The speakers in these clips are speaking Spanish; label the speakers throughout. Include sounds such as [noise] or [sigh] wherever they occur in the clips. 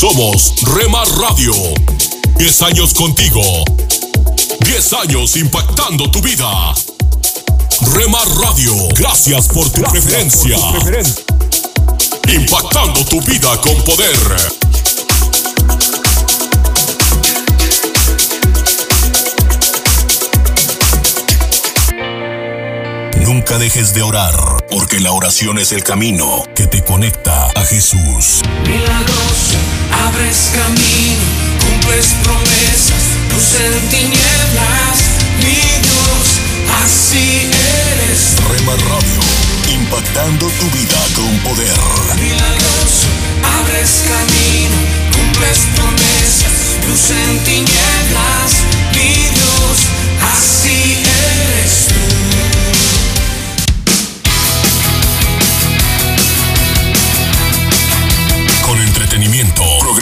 Speaker 1: Somos Remar Radio. 10 años contigo. 10 años impactando tu vida. Remar Radio, gracias por tu preferencia. Impactando tu vida con poder. Nunca dejes de orar, porque la oración es el camino que te conecta a Jesús.
Speaker 2: Milagroso, abres camino, cumples promesas, luz en tinieblas, mi Dios, así eres.
Speaker 1: Rema Radio, impactando tu vida con poder.
Speaker 2: Milagroso, abres camino, cumples promesas, luz en tinieblas,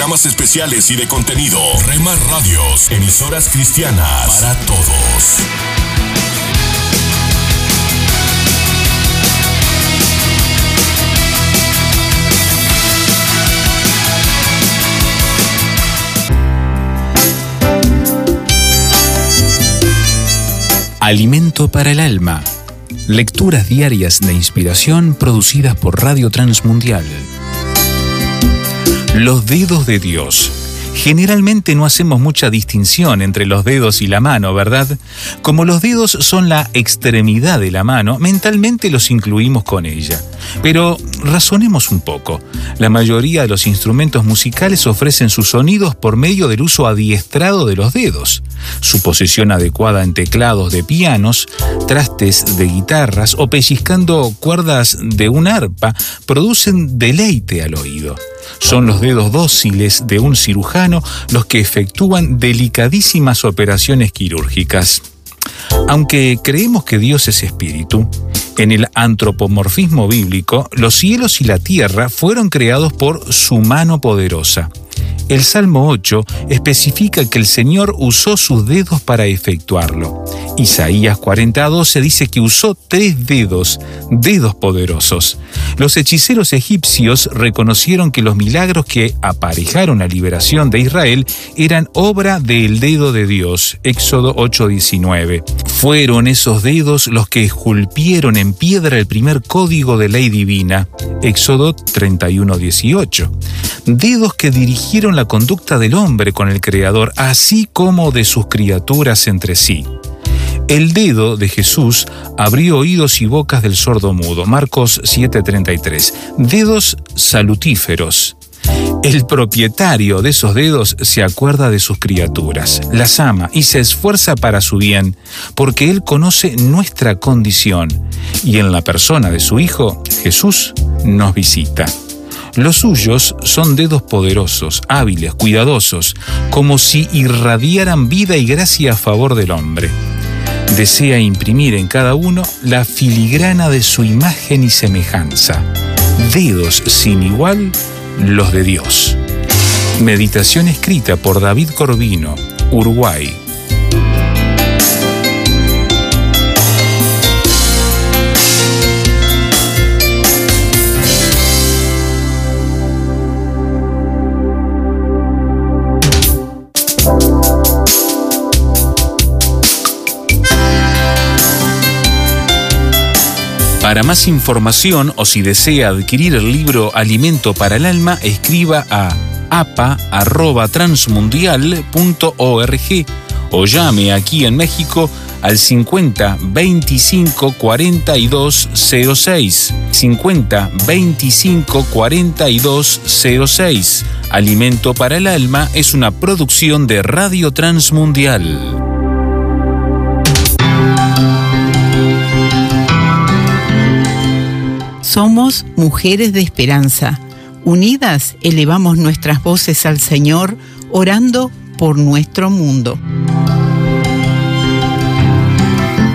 Speaker 1: programas especiales y de contenido. Rema Radios, emisoras cristianas para todos.
Speaker 3: Alimento para el alma. Lecturas diarias de inspiración producidas por Radio Transmundial. Los dedos de Dios. Generalmente no hacemos mucha distinción entre los dedos y la mano, ¿verdad? Como los dedos son la extremidad de la mano, mentalmente los incluimos con ella. Pero razonemos un poco. La mayoría de los instrumentos musicales ofrecen sus sonidos por medio del uso adiestrado de los dedos. Su posición adecuada en teclados de pianos, trastes de guitarras o pellizcando cuerdas de un arpa producen deleite al oído. Son los dedos dóciles de un cirujano los que efectúan delicadísimas operaciones quirúrgicas. Aunque creemos que Dios es espíritu, en el antropomorfismo bíblico, los cielos y la tierra fueron creados por su mano poderosa. El Salmo 8 especifica que el Señor usó sus dedos para efectuarlo. Isaías 40:12 dice que usó tres dedos, dedos poderosos. Los hechiceros egipcios reconocieron que los milagros que aparejaron la liberación de Israel eran obra del dedo de Dios. Éxodo 8:19. Fueron esos dedos los que esculpieron en piedra el primer código de ley divina. Éxodo 31:18. Dedos que dirigieron la conducta del hombre con el Creador, así como de sus criaturas entre sí. El dedo de Jesús abrió oídos y bocas del sordo mudo. Marcos 7:33. Dedos salutíferos. El propietario de esos dedos se acuerda de sus criaturas, las ama y se esfuerza para su bien, porque Él conoce nuestra condición y en la persona de su Hijo, Jesús, nos visita. Los suyos son dedos poderosos, hábiles, cuidadosos, como si irradiaran vida y gracia a favor del hombre. Desea imprimir en cada uno la filigrana de su imagen y semejanza. Dedos sin igual, los de Dios. Meditación escrita por David Corvino, Uruguay. Para más información o si desea adquirir el libro Alimento para el Alma, escriba a apa.transmundial.org o llame aquí en México al 50 25 42 06. 50 25 42 06. Alimento para el Alma es una producción de Radio Transmundial.
Speaker 4: Somos mujeres de esperanza. Unidas elevamos nuestras voces al Señor, orando por nuestro mundo.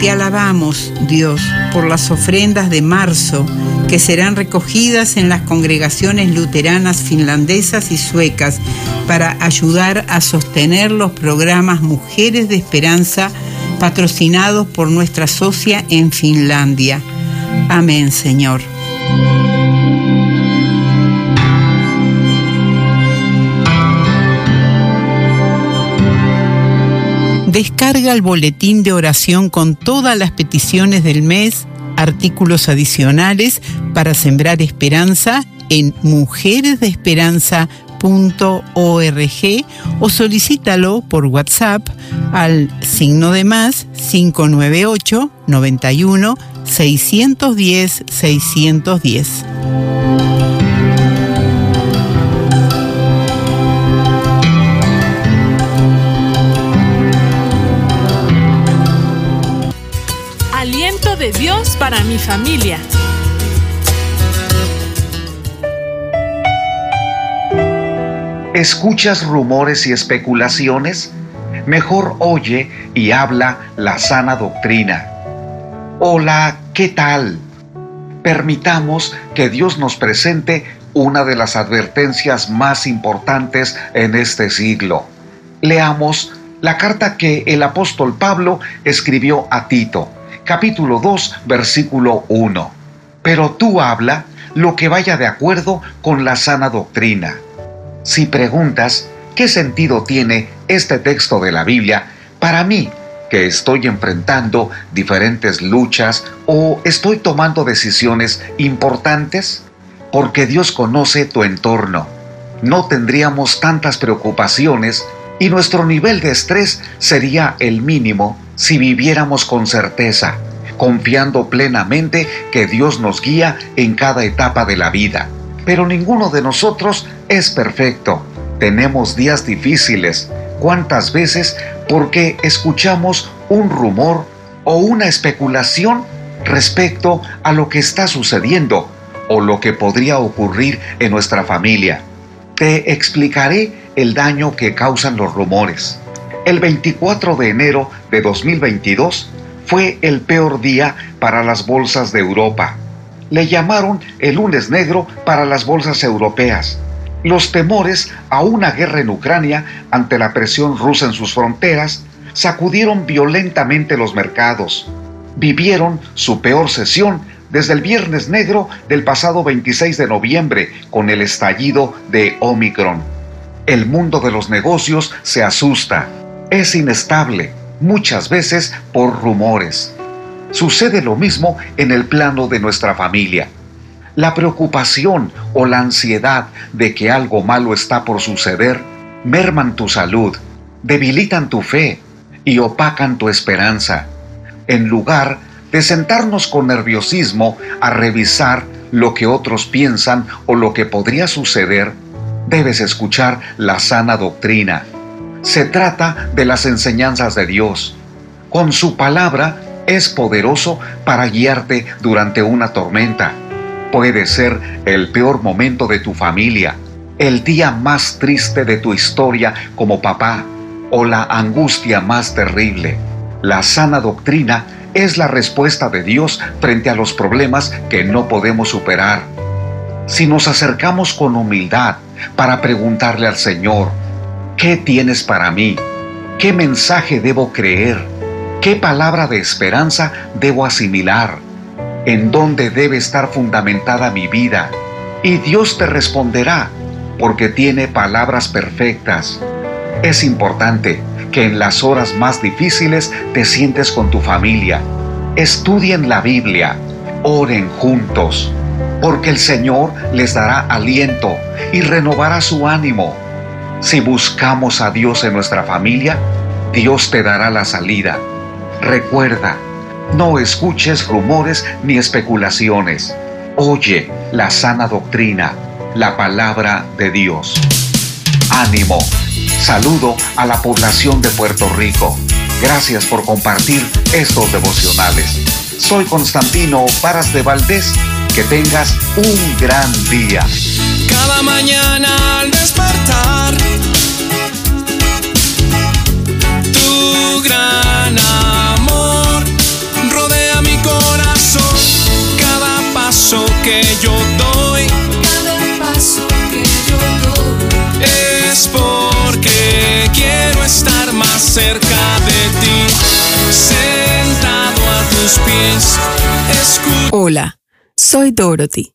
Speaker 4: Te alabamos, Dios, por las ofrendas de marzo que serán recogidas en las congregaciones luteranas finlandesas y suecas para ayudar a sostener los programas Mujeres de Esperanza patrocinados por nuestra socia en Finlandia. Amén, Señor. Descarga el boletín de oración con todas las peticiones del mes, artículos adicionales para sembrar esperanza en mujeresdeesperanza.org o solicítalo por WhatsApp al signo de más 598 91 610 610.
Speaker 5: Dios para mi familia.
Speaker 6: ¿Escuchas rumores y especulaciones? Mejor oye y habla la sana doctrina. Hola, ¿qué tal? Permitamos que Dios nos presente una de las advertencias más importantes en este siglo. Leamos la carta que el apóstol Pablo escribió a Tito, capítulo 2, versículo 1. Pero tú habla lo que vaya de acuerdo con la sana doctrina si preguntas qué sentido tiene este texto de la Biblia para mí, que estoy enfrentando diferentes luchas o estoy tomando decisiones importantes, porque Dios conoce tu entorno. No tendríamos tantas preocupaciones y nuestro nivel de estrés sería el mínimo si viviéramos con certeza, confiando plenamente que Dios nos guía en cada etapa de la vida. Pero ninguno de nosotros es perfecto. Tenemos días difíciles. ¿Cuántas veces porque escuchamos un rumor o una especulación respecto a lo que está sucediendo o lo que podría ocurrir en nuestra familia? Te explicaré el daño que causan los rumores. El 24 de enero de 2022 fue el peor día para las bolsas de Europa. Le llamaron el lunes negro para las bolsas europeas los temores a una guerra en Ucrania ante la presión rusa en sus fronteras sacudieron violentamente los mercados. Vivieron su peor sesión desde el Viernes Negro del pasado 26 de noviembre con el estallido de Omicron. El mundo de los negocios se asusta, es inestable, muchas veces por rumores. Sucede lo mismo en el plano de nuestra familia. La preocupación o la ansiedad de que algo malo está por suceder merman tu salud, debilitan tu fe y opacan tu esperanza. En lugar de sentarnos con nerviosismo a revisar lo que otros piensan o lo que podría suceder, debes escuchar la sana doctrina. Se trata de las enseñanzas de Dios. Con su palabra es poderoso para guiarte durante una tormenta puede ser el peor momento de tu familia, el día más triste de tu historia como papá o la angustia más terrible. La sana doctrina es la respuesta de Dios frente a los problemas que no podemos superar. Si nos acercamos con humildad para preguntarle al Señor, ¿qué tienes para mí? ¿Qué mensaje debo creer? ¿Qué palabra de esperanza debo asimilar? en dónde debe estar fundamentada mi vida. Y Dios te responderá, porque tiene palabras perfectas. Es importante que en las horas más difíciles te sientes con tu familia. Estudien la Biblia, oren juntos, porque el Señor les dará aliento y renovará su ánimo. Si buscamos a Dios en nuestra familia, Dios te dará la salida. Recuerda, no escuches rumores ni especulaciones. Oye la sana doctrina, la palabra de Dios. Ánimo. Saludo a la población de Puerto Rico. Gracias por compartir estos devocionales. Soy Constantino Paras de Valdés. Que tengas un gran día.
Speaker 7: Cada mañana al despertar que yo doy,
Speaker 8: cada paso que yo doy,
Speaker 7: es porque quiero estar más cerca de ti, sentado a tus pies.
Speaker 9: Hola, soy Dorothy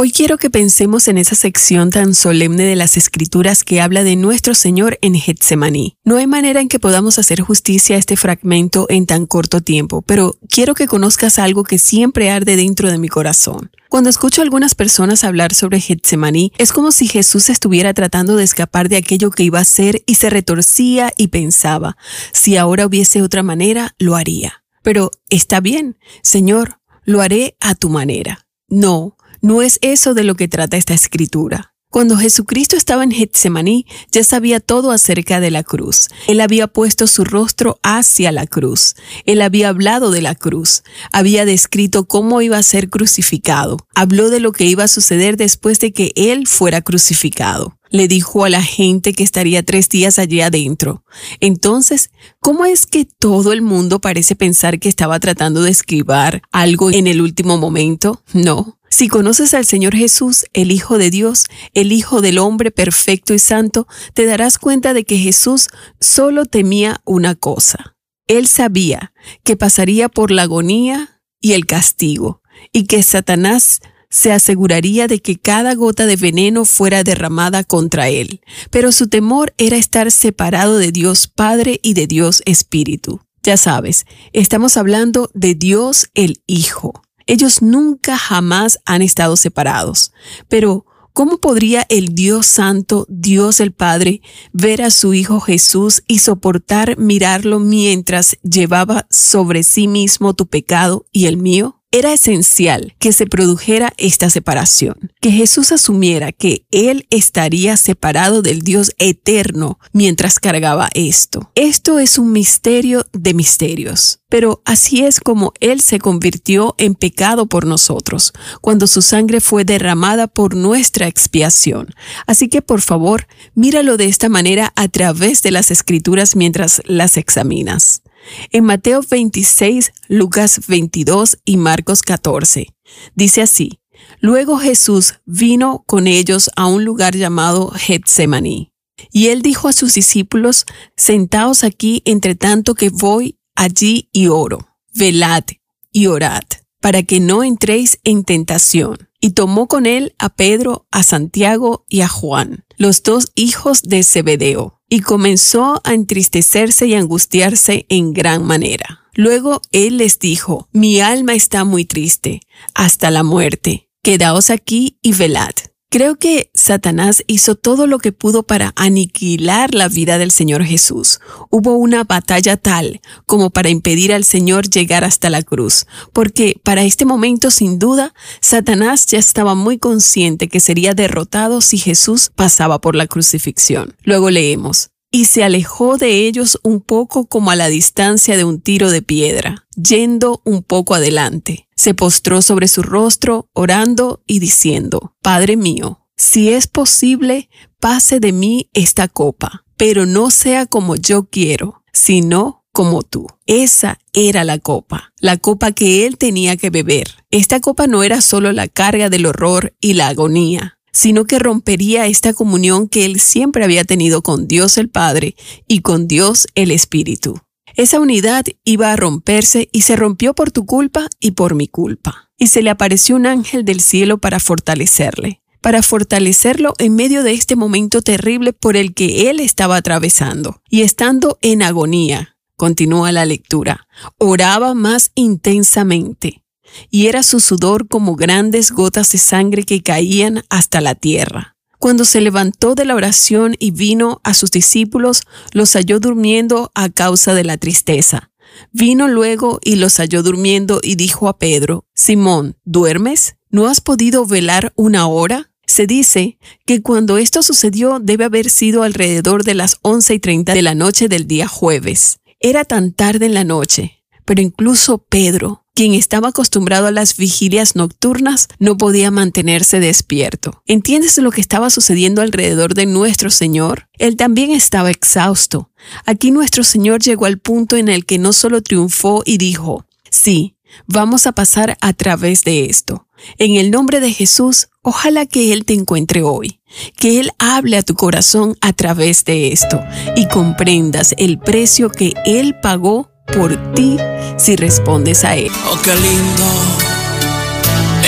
Speaker 9: Hoy quiero que pensemos en esa sección tan solemne de las Escrituras que habla de nuestro Señor en Getsemaní. No hay manera en que podamos hacer justicia a este fragmento en tan corto tiempo, pero quiero que conozcas algo que siempre arde dentro de mi corazón. Cuando escucho a algunas personas hablar sobre Getsemaní, es como si Jesús estuviera tratando de escapar de aquello que iba a ser y se retorcía y pensaba, si ahora hubiese otra manera, lo haría. Pero está bien, Señor, lo haré a tu manera. No, no es eso de lo que trata esta escritura. Cuando Jesucristo estaba en Getsemaní, ya sabía todo acerca de la cruz. Él había puesto su rostro hacia la cruz. Él había hablado de la cruz. Había descrito cómo iba a ser crucificado. Habló de lo que iba a suceder después de que Él fuera crucificado. Le dijo a la gente que estaría tres días allí adentro. Entonces, ¿cómo es que todo el mundo parece pensar que estaba tratando de escribir algo en el último momento? No. Si conoces al Señor Jesús, el Hijo de Dios, el Hijo del hombre perfecto y santo, te darás cuenta de que Jesús solo temía una cosa. Él sabía que pasaría por la agonía y el castigo, y que Satanás se aseguraría de que cada gota de veneno fuera derramada contra él, pero su temor era estar separado de Dios Padre y de Dios Espíritu. Ya sabes, estamos hablando de Dios el Hijo. Ellos nunca jamás han estado separados. Pero, ¿cómo podría el Dios Santo, Dios el Padre, ver a su Hijo Jesús y soportar mirarlo mientras llevaba sobre sí mismo tu pecado y el mío? Era esencial que se produjera esta separación, que Jesús asumiera que Él estaría separado del Dios eterno mientras cargaba esto. Esto es un misterio de misterios. Pero así es como Él se convirtió en pecado por nosotros, cuando su sangre fue derramada por nuestra expiación. Así que por favor, míralo de esta manera a través de las escrituras mientras las examinas en Mateo 26, Lucas 22 y Marcos 14. Dice así, Luego Jesús vino con ellos a un lugar llamado Getsemaní. Y él dijo a sus discípulos, Sentaos aquí entre tanto que voy allí y oro. Velad y orad, para que no entréis en tentación. Y tomó con él a Pedro, a Santiago y a Juan, los dos hijos de Zebedeo y comenzó a entristecerse y angustiarse en gran manera. Luego él les dijo, Mi alma está muy triste, hasta la muerte. Quedaos aquí y velad. Creo que Satanás hizo todo lo que pudo para aniquilar la vida del Señor Jesús. Hubo una batalla tal como para impedir al Señor llegar hasta la cruz, porque para este momento sin duda Satanás ya estaba muy consciente que sería derrotado si Jesús pasaba por la crucifixión. Luego leemos, y se alejó de ellos un poco como a la distancia de un tiro de piedra, yendo un poco adelante. Se postró sobre su rostro, orando y diciendo, Padre mío, si es posible, pase de mí esta copa, pero no sea como yo quiero, sino como tú. Esa era la copa, la copa que él tenía que beber. Esta copa no era solo la carga del horror y la agonía, sino que rompería esta comunión que él siempre había tenido con Dios el Padre y con Dios el Espíritu. Esa unidad iba a romperse y se rompió por tu culpa y por mi culpa. Y se le apareció un ángel del cielo para fortalecerle, para fortalecerlo en medio de este momento terrible por el que él estaba atravesando. Y estando en agonía, continúa la lectura, oraba más intensamente y era su sudor como grandes gotas de sangre que caían hasta la tierra. Cuando se levantó de la oración y vino a sus discípulos, los halló durmiendo a causa de la tristeza. Vino luego y los halló durmiendo y dijo a Pedro, Simón, ¿duermes? ¿No has podido velar una hora? Se dice que cuando esto sucedió debe haber sido alrededor de las once y treinta de la noche del día jueves. Era tan tarde en la noche, pero incluso Pedro, quien estaba acostumbrado a las vigilias nocturnas no podía mantenerse despierto. ¿Entiendes lo que estaba sucediendo alrededor de nuestro Señor? Él también estaba exhausto. Aquí nuestro Señor llegó al punto en el que no solo triunfó y dijo, sí, vamos a pasar a través de esto. En el nombre de Jesús, ojalá que Él te encuentre hoy, que Él hable a tu corazón a través de esto y comprendas el precio que Él pagó por ti si respondes a Él.
Speaker 7: Oh, qué lindo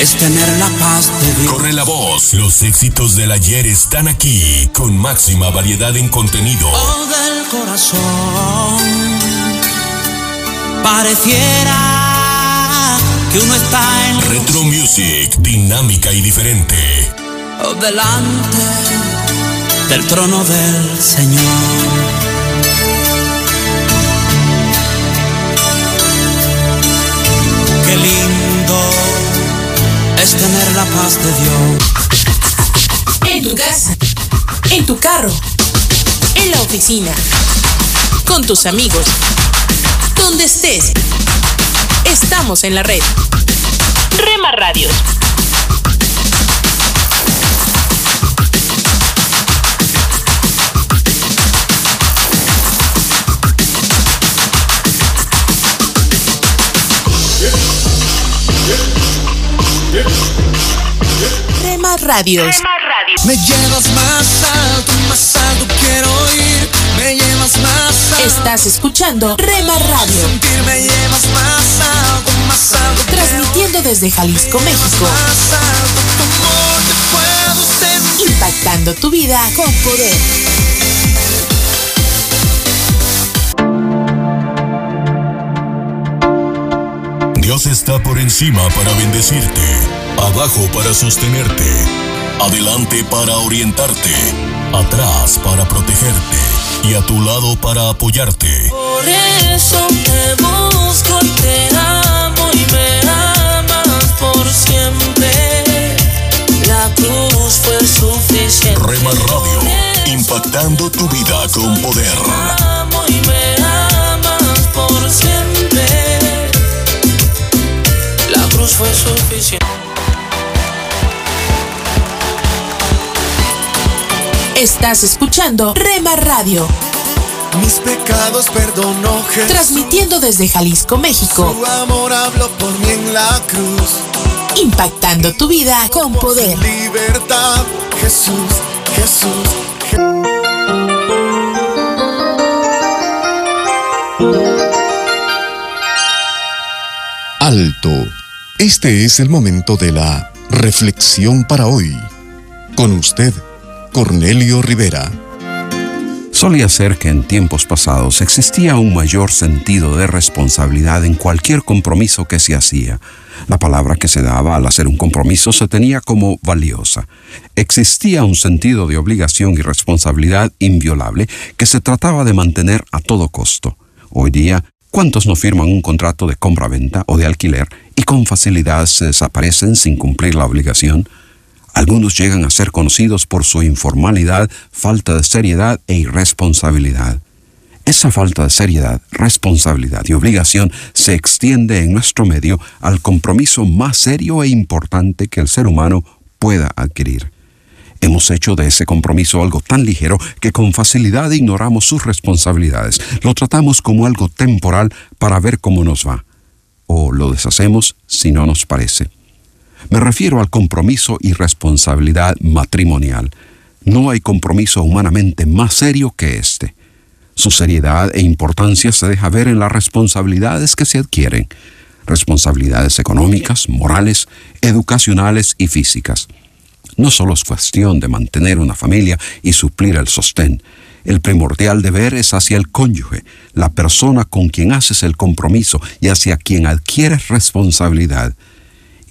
Speaker 10: es tener la paz de Dios.
Speaker 1: Corre la voz, los éxitos del ayer están aquí, con máxima variedad en contenido.
Speaker 10: Oh, del corazón. Pareciera que uno está en
Speaker 1: Retro Music, dinámica y diferente.
Speaker 10: oh, delante del trono del Señor. Qué lindo es tener la paz de Dios.
Speaker 11: En tu casa, en tu carro, en la oficina, con tus amigos, donde estés. Estamos en la red. Rema Radios. Rema Radios.
Speaker 7: Me llevas más alto, más alto quiero ir. Me llevas más alto.
Speaker 11: Estás escuchando Rema Radio,
Speaker 7: Sentir me llevas más alto, más alto.
Speaker 11: transmitiendo desde Jalisco,
Speaker 7: ir.
Speaker 11: México,
Speaker 7: Más alto, tu amor te
Speaker 11: impactando tu vida con poder.
Speaker 1: Dios está por encima para bendecirte, abajo para sostenerte, adelante para orientarte, atrás para protegerte y a tu lado para apoyarte.
Speaker 8: Por eso te busco y te amo y me amas por siempre. La cruz fue suficiente.
Speaker 1: Rema Radio, impactando tu vida con poder.
Speaker 8: Te amo y me amas por siempre. La cruz fue suficiente.
Speaker 11: Estás escuchando Rema Radio,
Speaker 7: Mis pecados perdonó Jesús.
Speaker 11: transmitiendo desde Jalisco, México,
Speaker 7: Su amor habló por mí en la cruz.
Speaker 11: impactando tu vida con poder.
Speaker 7: Libertad, Jesús, Jesús.
Speaker 12: Alto. Este es el momento de la reflexión para hoy. Con usted, Cornelio Rivera.
Speaker 13: Solía ser que en tiempos pasados existía un mayor sentido de responsabilidad en cualquier compromiso que se hacía. La palabra que se daba al hacer un compromiso se tenía como valiosa. Existía un sentido de obligación y responsabilidad inviolable que se trataba de mantener a todo costo. Hoy día, ¿cuántos no firman un contrato de compra-venta o de alquiler y con facilidad se desaparecen sin cumplir la obligación? Algunos llegan a ser conocidos por su informalidad, falta de seriedad e irresponsabilidad. Esa falta de seriedad, responsabilidad y obligación se extiende en nuestro medio al compromiso más serio e importante que el ser humano pueda adquirir. Hemos hecho de ese compromiso algo tan ligero que con facilidad ignoramos sus responsabilidades. Lo tratamos como algo temporal para ver cómo nos va. O lo deshacemos si no nos parece. Me refiero al compromiso y responsabilidad matrimonial. No hay compromiso humanamente más serio que este. Su seriedad e importancia se deja ver en las responsabilidades que se adquieren. Responsabilidades económicas, morales, educacionales y físicas. No solo es cuestión de mantener una familia y suplir el sostén. El primordial deber es hacia el cónyuge, la persona con quien haces el compromiso y hacia quien adquieres responsabilidad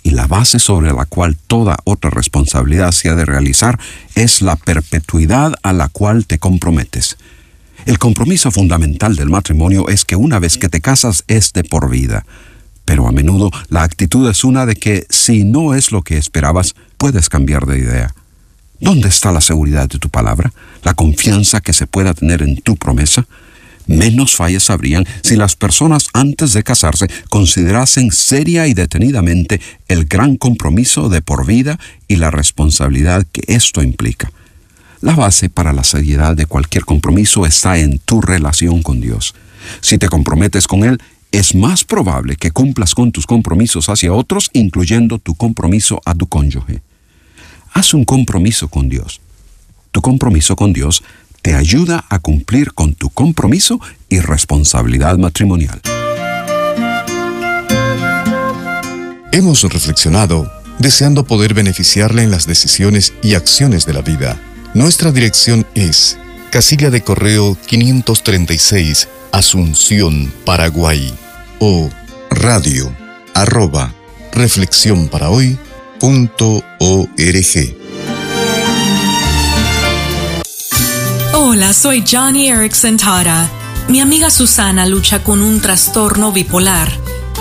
Speaker 13: y la base sobre la cual toda otra responsabilidad se ha de realizar es la perpetuidad a la cual te comprometes. El compromiso fundamental del matrimonio es que una vez que te casas es de por vida, pero a menudo la actitud es una de que si no es lo que esperabas, puedes cambiar de idea. ¿Dónde está la seguridad de tu palabra? ¿La confianza que se pueda tener en tu promesa? Menos fallas habrían si las personas antes de casarse considerasen seria y detenidamente el gran compromiso de por vida y la responsabilidad que esto implica. La base para la seriedad de cualquier compromiso está en tu relación con Dios. Si te comprometes con Él, es más probable que cumplas con tus compromisos hacia otros, incluyendo tu compromiso a tu cónyuge. Haz un compromiso con Dios. Tu compromiso con Dios te ayuda a cumplir con tu compromiso y responsabilidad matrimonial.
Speaker 12: Hemos reflexionado deseando poder beneficiarle en las decisiones y acciones de la vida. Nuestra dirección es Casilla de Correo 536, Asunción, Paraguay, o radio arroba reflexión
Speaker 14: Hola, soy Johnny Erickson Tara. Mi amiga Susana lucha con un trastorno bipolar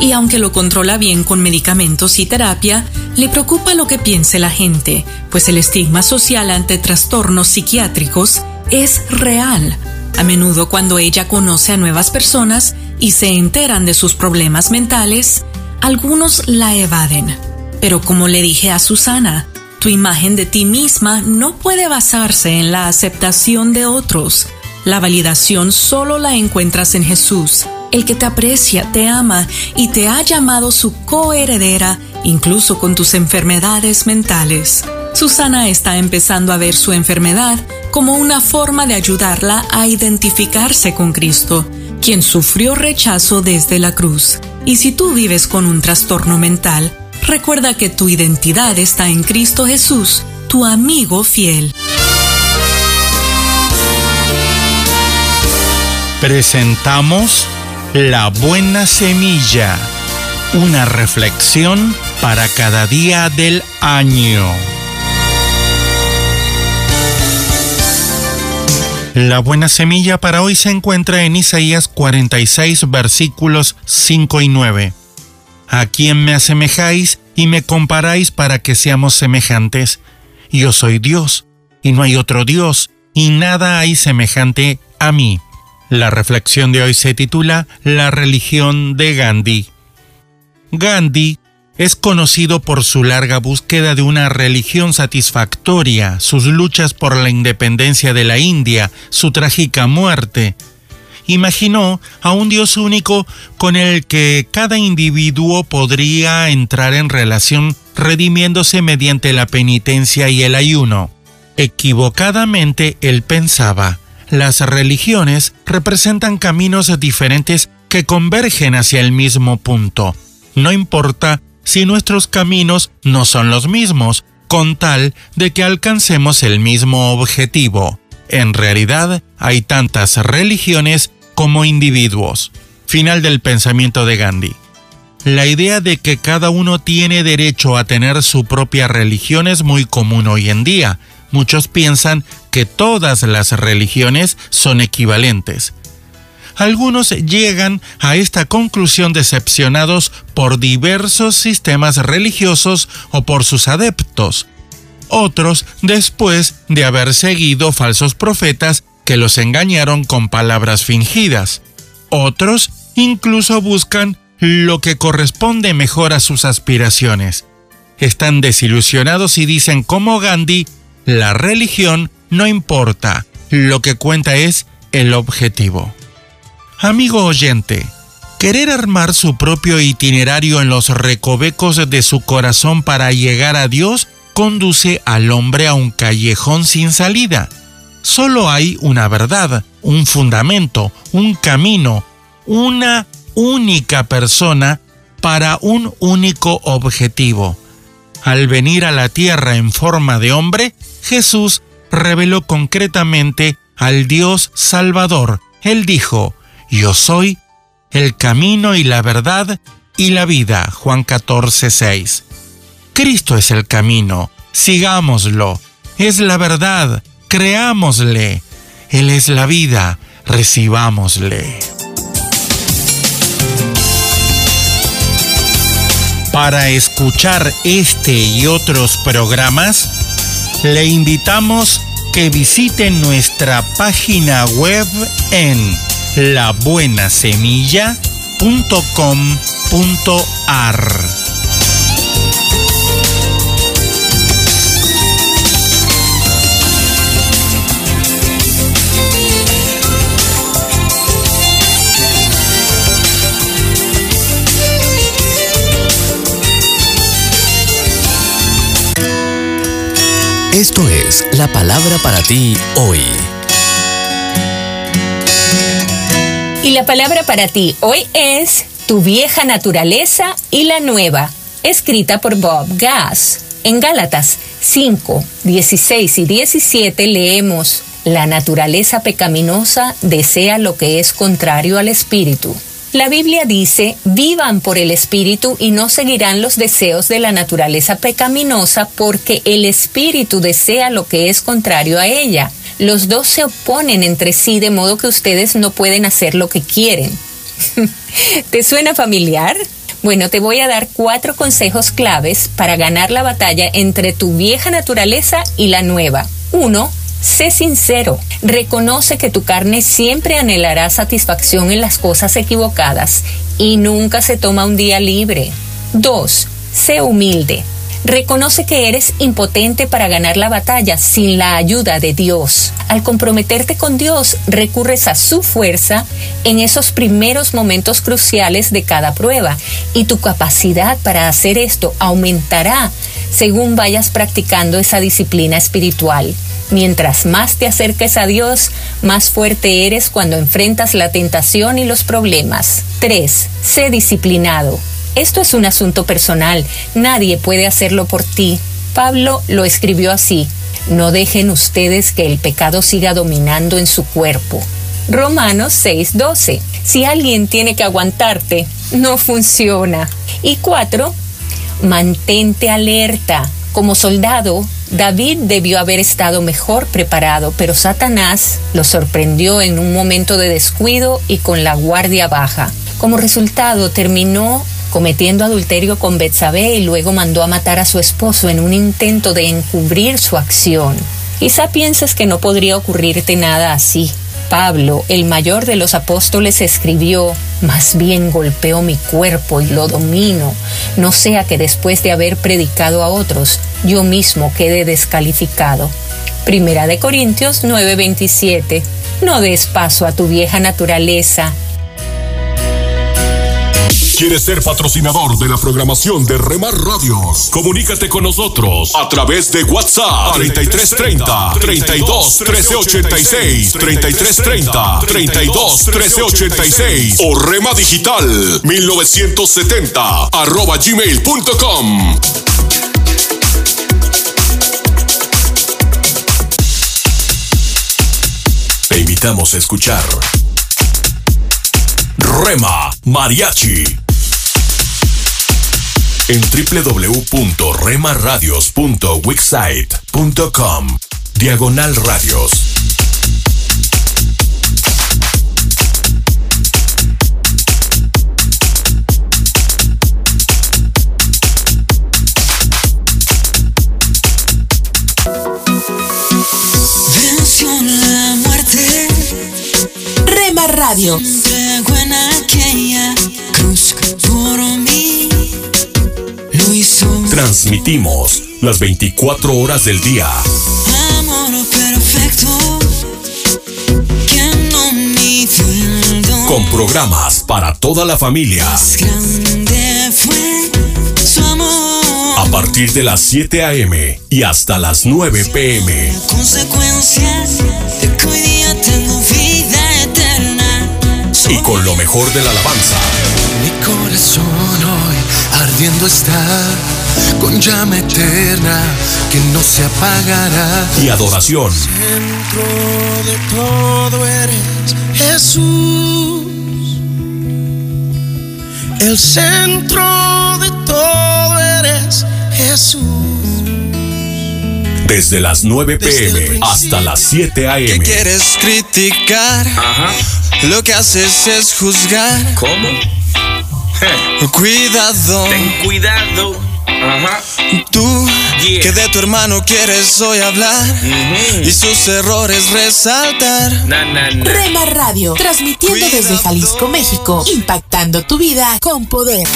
Speaker 14: y aunque lo controla bien con medicamentos y terapia, le preocupa lo que piense la gente, pues el estigma social ante trastornos psiquiátricos es real. A menudo cuando ella conoce a nuevas personas y se enteran de sus problemas mentales, algunos la evaden. Pero como le dije a Susana, tu imagen de ti misma no puede basarse en la aceptación de otros. La validación solo la encuentras en Jesús, el que te aprecia, te ama y te ha llamado su coheredera, incluso con tus enfermedades mentales. Susana está empezando a ver su enfermedad como una forma de ayudarla a identificarse con Cristo, quien sufrió rechazo desde la cruz. Y si tú vives con un trastorno mental, recuerda que tu identidad está en Cristo Jesús, tu amigo fiel.
Speaker 15: Presentamos La Buena Semilla, una reflexión para cada día del año. La buena semilla para hoy se encuentra en Isaías 46 versículos 5 y 9. ¿A quién me asemejáis y me comparáis para que seamos semejantes? Yo soy Dios, y no hay otro Dios, y nada hay semejante a mí. La reflexión de hoy se titula La religión de Gandhi. Gandhi es conocido por su larga búsqueda de una religión satisfactoria, sus luchas por la independencia de la India, su trágica muerte. Imaginó a un Dios único con el que cada individuo podría entrar en relación redimiéndose mediante la penitencia y el ayuno. Equivocadamente él pensaba, las religiones representan caminos diferentes que convergen hacia el mismo punto. No importa si nuestros caminos no son los mismos, con tal de que alcancemos el mismo objetivo. En realidad, hay tantas religiones como individuos. Final del pensamiento de Gandhi. La idea de que cada uno tiene derecho a tener su propia religión es muy común hoy en día. Muchos piensan que todas las religiones son equivalentes algunos llegan a esta conclusión decepcionados por diversos sistemas religiosos o por sus adeptos. Otros después de haber seguido falsos profetas que los engañaron con palabras fingidas. Otros incluso buscan lo que corresponde mejor a sus aspiraciones. Están desilusionados y dicen como Gandhi, la religión no importa, lo que cuenta es el objetivo. Amigo oyente, querer armar su propio itinerario en los recovecos de su corazón para llegar a Dios conduce al hombre a un callejón sin salida. Solo hay una verdad, un fundamento, un camino, una única persona para un único objetivo. Al venir a la tierra en forma de hombre, Jesús reveló concretamente al Dios Salvador. Él dijo, yo soy el camino y la verdad y la vida. Juan 14, 6. Cristo es el camino, sigámoslo. Es la verdad, creámosle. Él es la vida, recibámosle. Para escuchar este y otros programas, le invitamos que visiten nuestra página web en labuenasemilla.com.ar.
Speaker 16: Esto es la palabra para ti hoy.
Speaker 17: Y la palabra para ti hoy es tu vieja naturaleza y la nueva. escrita por Bob Gass. En Gálatas 5, 16 y 17 leemos, La naturaleza pecaminosa desea lo que es contrario al espíritu. La Biblia dice, vivan por el espíritu y no seguirán los deseos de la naturaleza pecaminosa porque el espíritu desea lo que es contrario a ella. Los dos se oponen entre sí de modo que ustedes no pueden hacer lo que quieren. [laughs] ¿Te suena familiar? Bueno, te voy a dar cuatro consejos claves para ganar la batalla entre tu vieja naturaleza y la nueva. Uno, Sé sincero, reconoce que tu carne siempre anhelará satisfacción en las cosas equivocadas y nunca se toma un día libre. 2. Sé humilde. Reconoce que eres impotente para ganar la batalla sin la ayuda de Dios. Al comprometerte con Dios, recurres a su fuerza en esos primeros momentos cruciales de cada prueba y tu capacidad para hacer esto aumentará según vayas practicando esa disciplina espiritual. Mientras más te acerques a Dios, más fuerte eres cuando enfrentas la tentación y los problemas. 3. Sé disciplinado. Esto es un asunto personal, nadie puede hacerlo por ti. Pablo lo escribió así, no dejen ustedes que el pecado siga dominando en su cuerpo. Romanos 6:12, si alguien tiene que aguantarte, no funciona. Y 4, mantente alerta. Como soldado, David debió haber estado mejor preparado, pero Satanás lo sorprendió en un momento de descuido y con la guardia baja. Como resultado, terminó cometiendo adulterio con Betsabé y luego mandó a matar a su esposo en un intento de encubrir su acción. Quizá pienses que no podría ocurrirte nada así. Pablo, el mayor de los apóstoles, escribió, más bien golpeo mi cuerpo y lo domino, no sea que después de haber predicado a otros, yo mismo quede descalificado. Primera de Corintios 9:27. No des paso a tu vieja naturaleza,
Speaker 1: ¿Quieres ser patrocinador de la programación de Remar Radios? Comunícate con nosotros a través de WhatsApp 3330 32 1386 3330 32 1386 o Rema Digital 1970 arroba gmail.com. Te invitamos a escuchar Rema Mariachi en www.remaradios.wixsite.com Diagonal Radios.
Speaker 7: Venció la muerte.
Speaker 11: Rema Radio.
Speaker 1: Transmitimos las 24 horas del día. Con programas para toda la familia. A partir de las 7 a.m. y hasta las 9 p.m.
Speaker 7: Consecuencias tengo vida eterna.
Speaker 1: Y con lo mejor de la alabanza.
Speaker 2: Mi corazón hoy ardiendo está con llama eterna que no se apagará.
Speaker 1: Y adoración.
Speaker 2: Dentro de todo eres Jesús. El centro de todo eres Jesús.
Speaker 1: Desde las 9 p.m. hasta las 7
Speaker 2: ¿Qué
Speaker 1: a.m.
Speaker 2: quieres criticar? Lo que haces es juzgar.
Speaker 18: ¿Cómo?
Speaker 2: Cuidado.
Speaker 18: Ten cuidado. Ajá.
Speaker 2: Tú que de tu hermano quieres hoy hablar y sus errores resaltar.
Speaker 18: Na, na, na.
Speaker 11: Rema Radio, transmitiendo desde Jalisco, México, impactando tu vida con poder.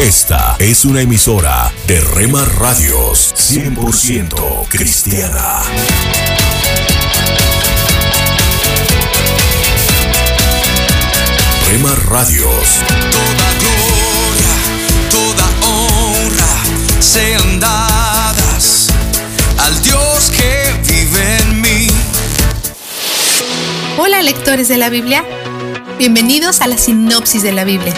Speaker 1: Esta es una emisora de Rema Radios 100% cristiana. Rema Radios.
Speaker 7: Toda al Dios que vive en mí.
Speaker 19: Hola lectores de la Biblia, bienvenidos a la sinopsis de la Biblia.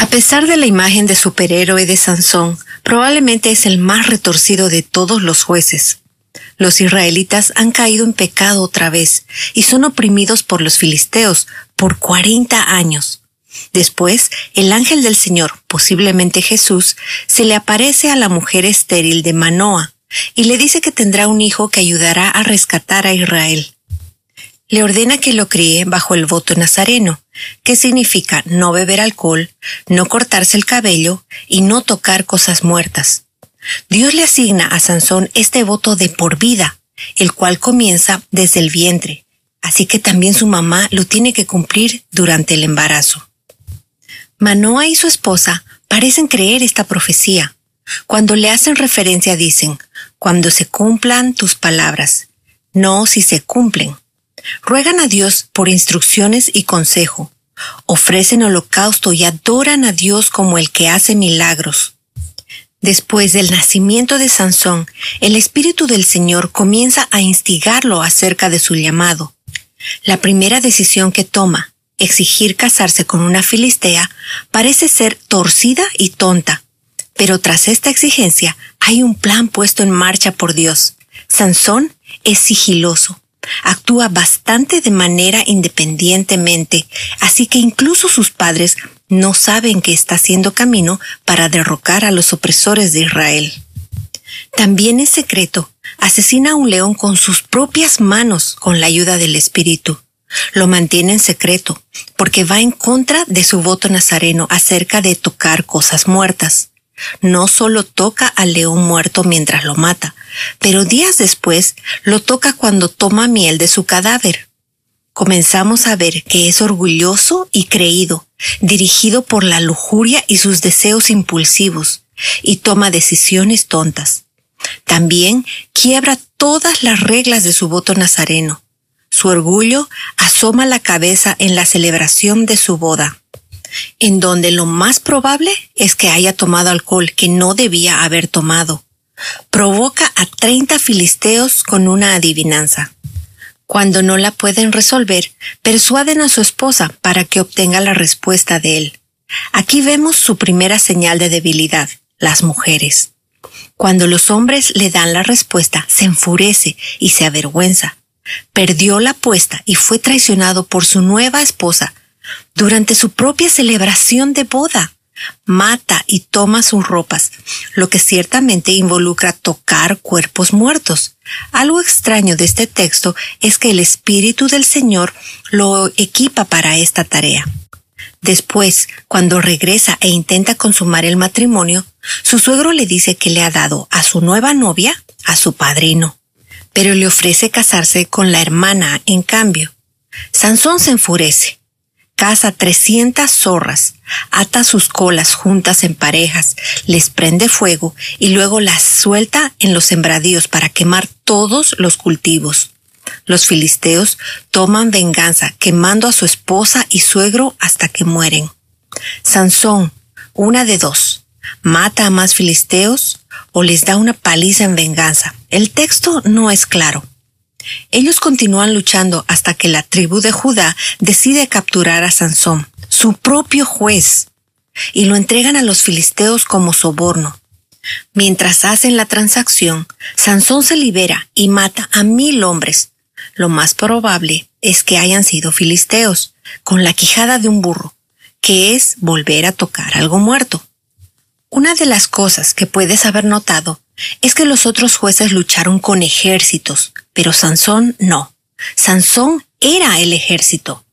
Speaker 19: A pesar de la imagen de superhéroe de Sansón, probablemente es el más retorcido de todos los jueces. Los israelitas han caído en pecado otra vez y son oprimidos por los filisteos por 40 años. Después, el ángel del Señor, posiblemente Jesús, se le aparece a la mujer estéril de Manoa y le dice que tendrá un hijo que ayudará a rescatar a Israel. Le ordena que lo críe bajo el voto nazareno, que significa no beber alcohol, no cortarse el cabello y no tocar cosas muertas. Dios le asigna a Sansón este voto de por vida, el cual comienza desde el vientre, así que también su mamá lo tiene que cumplir durante el embarazo. Manoa y su esposa parecen creer esta profecía. Cuando le hacen referencia dicen, cuando se cumplan tus palabras, no si se cumplen. Ruegan a Dios por instrucciones y consejo. Ofrecen holocausto y adoran a Dios como el que hace milagros. Después del nacimiento de Sansón, el Espíritu del Señor comienza a instigarlo acerca de su llamado. La primera decisión que toma, exigir casarse con una filistea, parece ser torcida y tonta. Pero tras esta exigencia hay un plan puesto en marcha por Dios. Sansón es sigiloso, actúa bastante de manera independientemente, así que incluso sus padres no saben que está haciendo camino para derrocar a los opresores de Israel. También en secreto asesina a un león con sus propias manos con la ayuda del Espíritu. Lo mantiene en secreto porque va en contra de su voto nazareno acerca de tocar cosas muertas. No solo toca al león muerto mientras lo mata, pero días después lo toca cuando toma miel de su cadáver comenzamos a ver que es orgulloso y creído, dirigido por la lujuria y sus deseos impulsivos, y toma decisiones tontas. También quiebra todas las reglas de su voto nazareno. Su orgullo asoma la cabeza en la celebración de su boda, en donde lo más probable es que haya tomado alcohol que no debía haber tomado. Provoca a treinta filisteos con una adivinanza. Cuando no la pueden resolver, persuaden a su esposa para que obtenga la respuesta de él. Aquí vemos su primera señal de debilidad, las mujeres. Cuando los hombres le dan la respuesta, se enfurece y se avergüenza. Perdió la apuesta y fue traicionado por su nueva esposa durante su propia celebración de boda mata y toma sus ropas, lo que ciertamente involucra tocar cuerpos muertos. Algo extraño de este texto es que el Espíritu del Señor lo equipa para esta tarea. Después, cuando regresa e intenta consumar el matrimonio, su suegro le dice que le ha dado a su nueva novia a su padrino, pero le ofrece casarse con la hermana en cambio. Sansón se enfurece caza 300 zorras, ata sus colas juntas en parejas, les prende fuego y luego las suelta en los sembradíos para quemar todos los cultivos. Los filisteos toman venganza quemando a su esposa y suegro hasta que mueren. Sansón, una de dos, mata a más filisteos o les da una paliza en venganza. El texto no es claro. Ellos continúan luchando hasta que la tribu de Judá decide capturar a Sansón, su propio juez, y lo entregan a los filisteos como soborno. Mientras hacen la transacción, Sansón se libera y mata a mil hombres. Lo más probable es que hayan sido filisteos, con la quijada de un burro, que es volver a tocar algo muerto. Una de las cosas que puedes haber notado es que los otros jueces lucharon con ejércitos, pero Sansón no. Sansón era el ejército.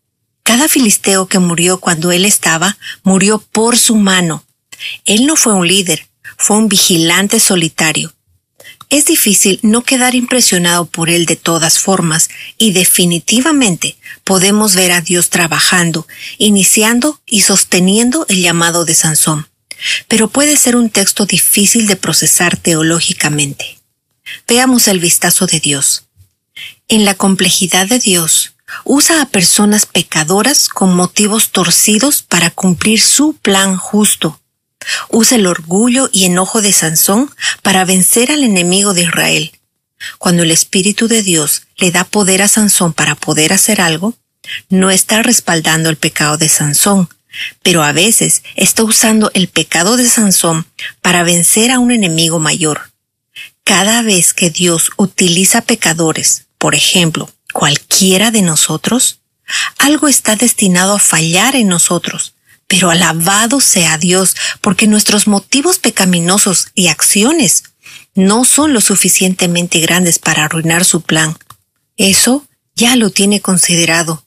Speaker 19: Cada filisteo que murió cuando él estaba, murió por su mano. Él no fue un líder, fue un vigilante solitario. Es difícil no quedar impresionado por él de todas formas y definitivamente podemos ver a Dios trabajando, iniciando y sosteniendo el llamado de Sansón. Pero puede ser un texto difícil de procesar teológicamente. Veamos el vistazo de Dios en la complejidad de Dios, usa a personas pecadoras con motivos torcidos para cumplir su plan justo. Usa el orgullo y enojo de Sansón para vencer al enemigo de Israel. Cuando el Espíritu de Dios le da poder a Sansón para poder hacer algo, no está respaldando el pecado de Sansón, pero a veces está usando el pecado de Sansón para vencer a un enemigo mayor. Cada vez que Dios utiliza pecadores, por ejemplo, cualquiera de nosotros, algo está destinado a fallar en nosotros. Pero alabado sea Dios, porque nuestros motivos pecaminosos y acciones no son lo suficientemente grandes para arruinar su plan. Eso ya lo tiene considerado.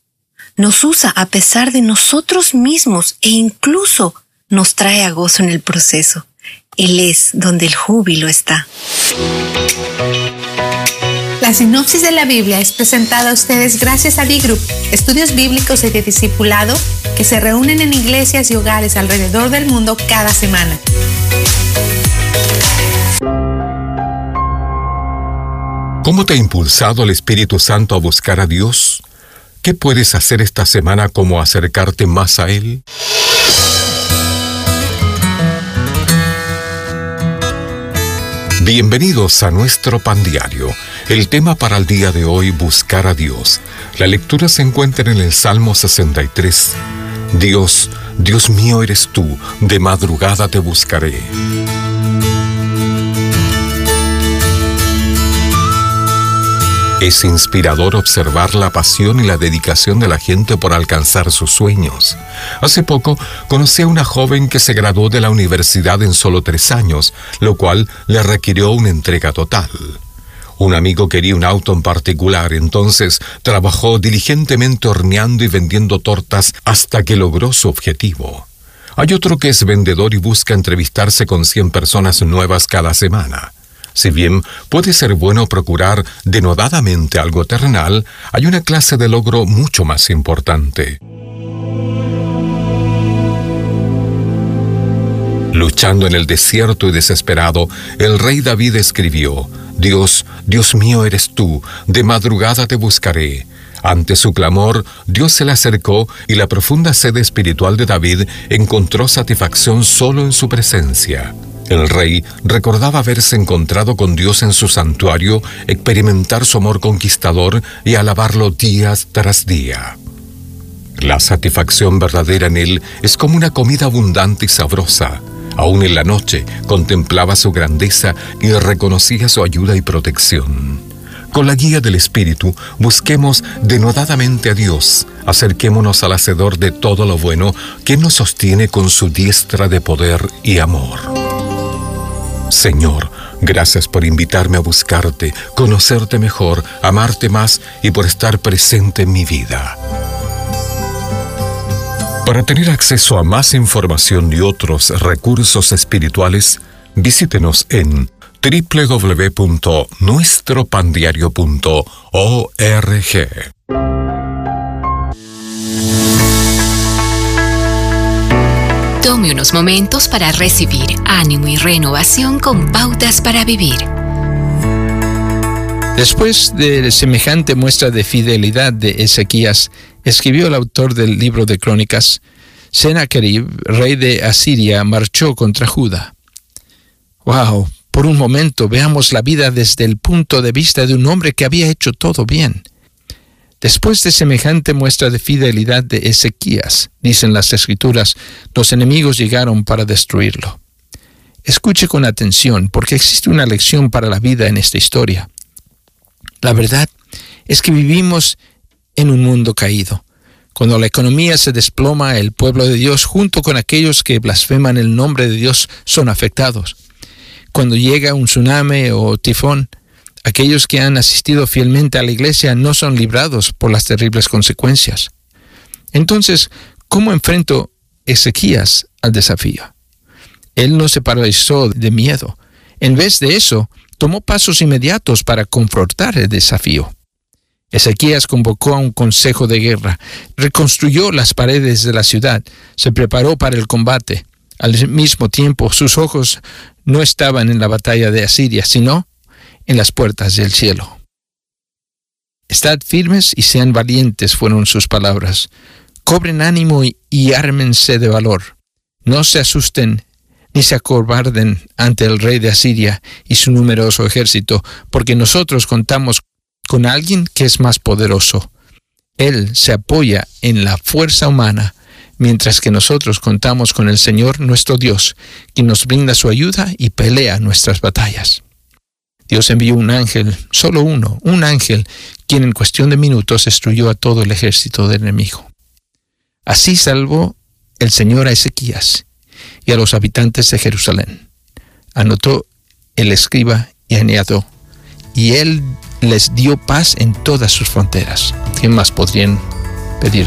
Speaker 19: Nos usa a pesar de nosotros mismos e incluso nos trae a gozo en el proceso. Él es donde el júbilo está.
Speaker 20: La sinopsis de la Biblia es presentada a ustedes gracias a B-Group, estudios bíblicos y de discipulado que se reúnen en iglesias y hogares alrededor del mundo cada semana.
Speaker 21: ¿Cómo te ha impulsado el Espíritu Santo a buscar a Dios? ¿Qué puedes hacer esta semana como acercarte más a Él? Bienvenidos a nuestro pan diario. El tema para el día de hoy, buscar a Dios. La lectura se encuentra en el Salmo 63. Dios, Dios mío eres tú, de madrugada te buscaré. Es inspirador observar la pasión y la dedicación de la gente por alcanzar sus sueños. Hace poco conocí a una joven que se graduó de la universidad en solo tres años, lo cual le requirió una entrega total. Un amigo quería un auto en particular, entonces trabajó diligentemente horneando y vendiendo tortas hasta que logró su objetivo. Hay otro que es vendedor y busca entrevistarse con 100 personas nuevas cada semana. Si bien puede ser bueno procurar denodadamente algo terrenal, hay una clase de logro mucho más importante. Luchando en el desierto y desesperado, el rey David escribió, Dios, Dios mío eres tú, de madrugada te buscaré. Ante su clamor, Dios se le acercó y la profunda sed espiritual de David encontró satisfacción solo en su presencia. El rey recordaba haberse encontrado con Dios en su santuario, experimentar su amor conquistador y alabarlo días tras día. La satisfacción verdadera en él es como una comida abundante y sabrosa. Aún en la noche contemplaba su grandeza y reconocía su ayuda y protección. Con la guía del Espíritu, busquemos denodadamente a Dios, acerquémonos al Hacedor de todo lo bueno, que nos sostiene con su diestra de poder y amor. Señor, gracias por invitarme a buscarte, conocerte mejor, amarte más y por estar presente en mi vida. Para tener acceso a más información y otros recursos espirituales, visítenos en www.nuestropandiario.org.
Speaker 22: Unos momentos para recibir ánimo y renovación con pautas para vivir.
Speaker 23: Después de semejante muestra de fidelidad de Ezequías, escribió el autor del libro de Crónicas, Sennacherib, rey de Asiria, marchó contra Judá. Wow, por un momento veamos la vida desde el punto de vista de un hombre que había hecho todo bien. Después de semejante muestra de fidelidad de Ezequías, dicen las escrituras, los enemigos llegaron para destruirlo. Escuche con atención, porque existe una lección para la vida en esta historia. La verdad es que vivimos en un mundo caído. Cuando la economía se desploma, el pueblo de Dios, junto con aquellos que blasfeman el nombre de Dios, son afectados. Cuando llega un tsunami o tifón, aquellos que han asistido fielmente a la iglesia no son librados por las terribles consecuencias. Entonces, ¿cómo enfrentó Ezequías al desafío? Él no se paralizó de miedo. En vez de eso, tomó pasos inmediatos para confrontar el desafío. Ezequías convocó a un consejo de guerra, reconstruyó las paredes de la ciudad, se preparó para el combate. Al mismo tiempo, sus ojos no estaban en la batalla de Asiria, sino en las puertas del cielo. Estad firmes y sean valientes fueron sus palabras. Cobren ánimo y, ármense de valor. No se asusten ni se acobarden ante el rey de Asiria y su numeroso ejército, porque nosotros contamos con alguien que es más poderoso. Él se apoya en la fuerza humana, mientras que nosotros contamos con el Señor nuestro Dios, quien nos brinda su ayuda y pelea nuestras batallas. Dios envió un ángel, solo uno, un ángel, quien en cuestión de minutos destruyó a todo el ejército del enemigo. Así salvó el Señor a Ezequías y a los habitantes de Jerusalén. Anotó el escriba y añadió, y él les dio paz en todas sus fronteras. ¿Qué más podrían pedir?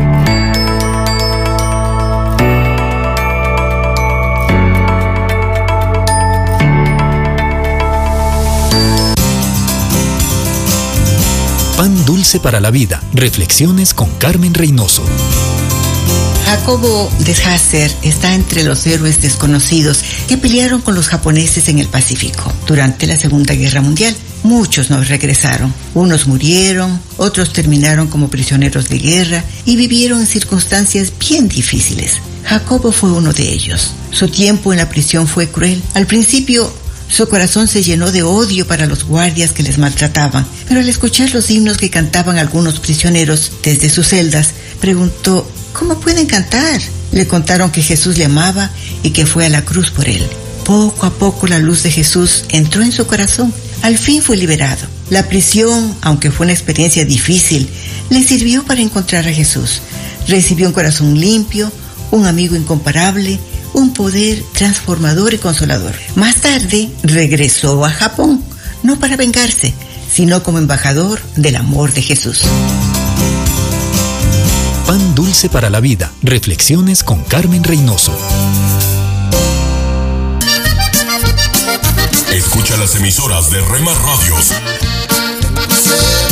Speaker 16: Pan dulce para la vida. Reflexiones con Carmen Reynoso.
Speaker 24: Jacobo de Hasser está entre los héroes desconocidos que pelearon con los japoneses en el Pacífico durante la Segunda Guerra Mundial. Muchos no regresaron. Unos murieron, otros terminaron como prisioneros de guerra y vivieron en circunstancias bien difíciles. Jacobo fue uno de ellos. Su tiempo en la prisión fue cruel. Al principio su corazón se llenó de odio para los guardias que les maltrataban, pero al escuchar los himnos que cantaban algunos prisioneros desde sus celdas, preguntó, ¿cómo pueden cantar? Le contaron que Jesús le amaba y que fue a la cruz por él. Poco a poco la luz de Jesús entró en su corazón. Al fin fue liberado. La prisión, aunque fue una experiencia difícil, le sirvió para encontrar a Jesús. Recibió un corazón limpio, un amigo incomparable, un poder transformador y consolador. Más tarde regresó a Japón, no para vengarse, sino como embajador del amor de Jesús.
Speaker 16: Pan dulce para la vida. Reflexiones con Carmen Reynoso.
Speaker 1: Escucha las emisoras de Rema Radios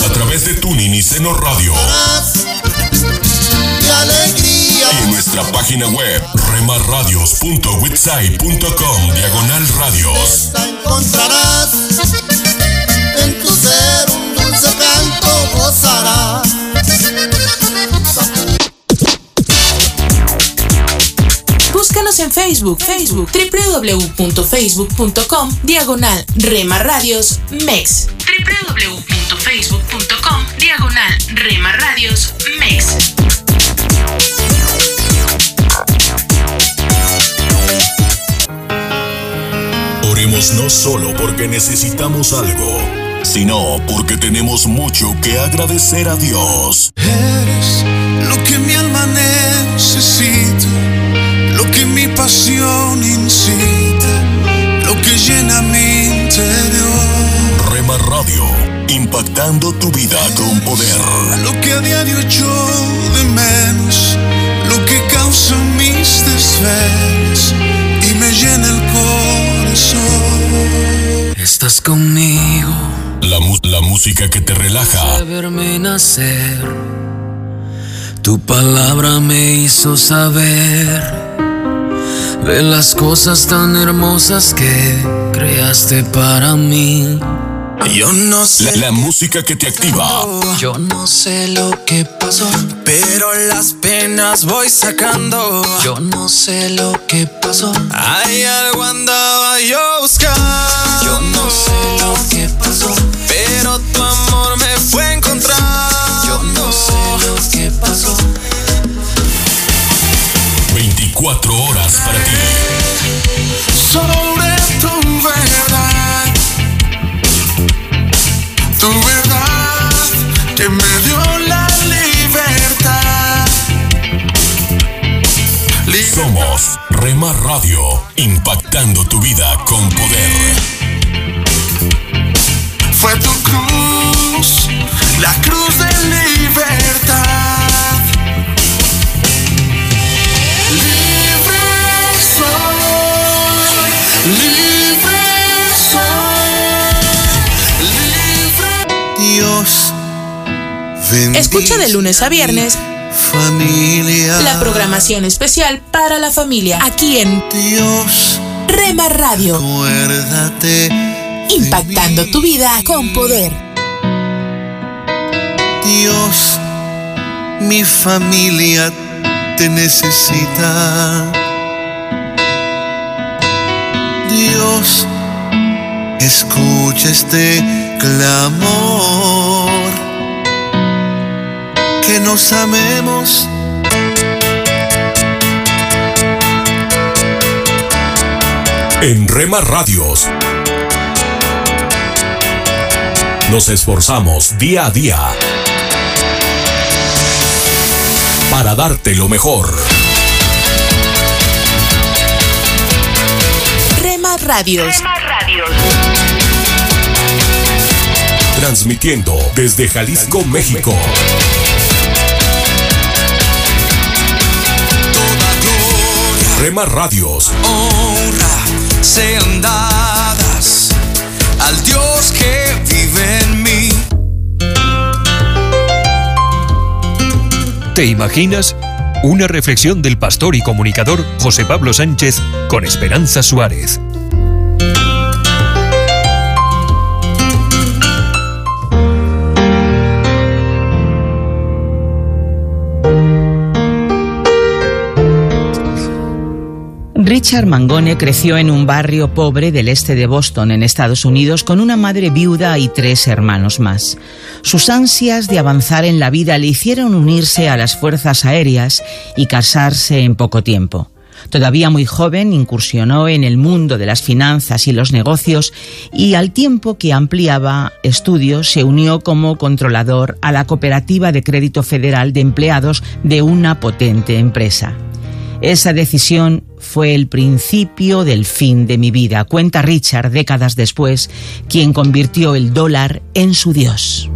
Speaker 1: a través de Tuning y Seno Radio. Nuestra página web remarradios.witsai.com diagonal radios.
Speaker 7: Encontrarás en tu ser un dulce canto gozarás.
Speaker 11: Búscanos en Facebook, Facebook, www.facebook.com, diagonal Rema Radios MEX. www.facebook.com, diagonal Rema Radios MEX.
Speaker 1: No solo porque necesitamos algo, sino porque tenemos mucho que agradecer a Dios.
Speaker 2: Eres lo que mi alma necesita, lo que mi pasión incita, lo que llena mi interior.
Speaker 1: Rema Radio, impactando tu vida con poder.
Speaker 2: Lo que a diario echo de menos, lo que causa mis desvelos y me llena el
Speaker 10: Estás conmigo.
Speaker 1: La, mu- la música que te relaja.
Speaker 10: de verme nacer. Tu palabra me hizo saber de las cosas tan hermosas que creaste para mí.
Speaker 2: Yo no
Speaker 1: La, la música que te activa.
Speaker 10: Yo no sé lo que pasó,
Speaker 2: pero las penas voy sacando.
Speaker 10: yo no sé lo que pasó.
Speaker 2: Hay algo andaba yo buscando.
Speaker 10: Yo no sé lo que pasó,
Speaker 2: pero tu amor me fue a encontrar.
Speaker 10: yo no sé lo que pasó.
Speaker 1: 24 horas para ti.
Speaker 2: sobre
Speaker 1: Somos Rema Radio, impactando tu vida con poder.
Speaker 2: Fue tu cruz, la cruz de libertad. Libre soy, libre soy, libre. Dios,
Speaker 11: Escucha de lunes a viernes
Speaker 2: familia.
Speaker 11: la programación especial para la familia aquí en
Speaker 2: Dios,
Speaker 11: Rema Radio,
Speaker 2: acuérdate.
Speaker 11: impactando tu vida con poder.
Speaker 2: Dios, mi familia te necesita. Dios, escucha este clamor. Que nos amemos.
Speaker 1: En Rema Radios nos esforzamos día a día para darte lo mejor.
Speaker 11: Rema Radios.
Speaker 1: Transmitiendo desde Jalisco, México. Rema Radios.
Speaker 7: honra sean dadas al Dios que vive en mí.
Speaker 25: ¿Te imaginas? Una reflexión del pastor y comunicador José Pablo Sánchez con Esperanza Suárez.
Speaker 26: Richard Mangone creció en un barrio pobre del este de Boston, en Estados Unidos, con una madre viuda y tres hermanos más. Sus ansias de avanzar en la vida le hicieron unirse a las fuerzas aéreas y casarse en poco tiempo. Todavía muy joven incursionó en el mundo de las finanzas y los negocios y al tiempo que ampliaba estudios se unió como controlador a la Cooperativa de Crédito Federal de Empleados de una potente empresa. Esa decisión fue el principio del fin de mi vida, cuenta Richard décadas después, quien convirtió el dólar en su dios.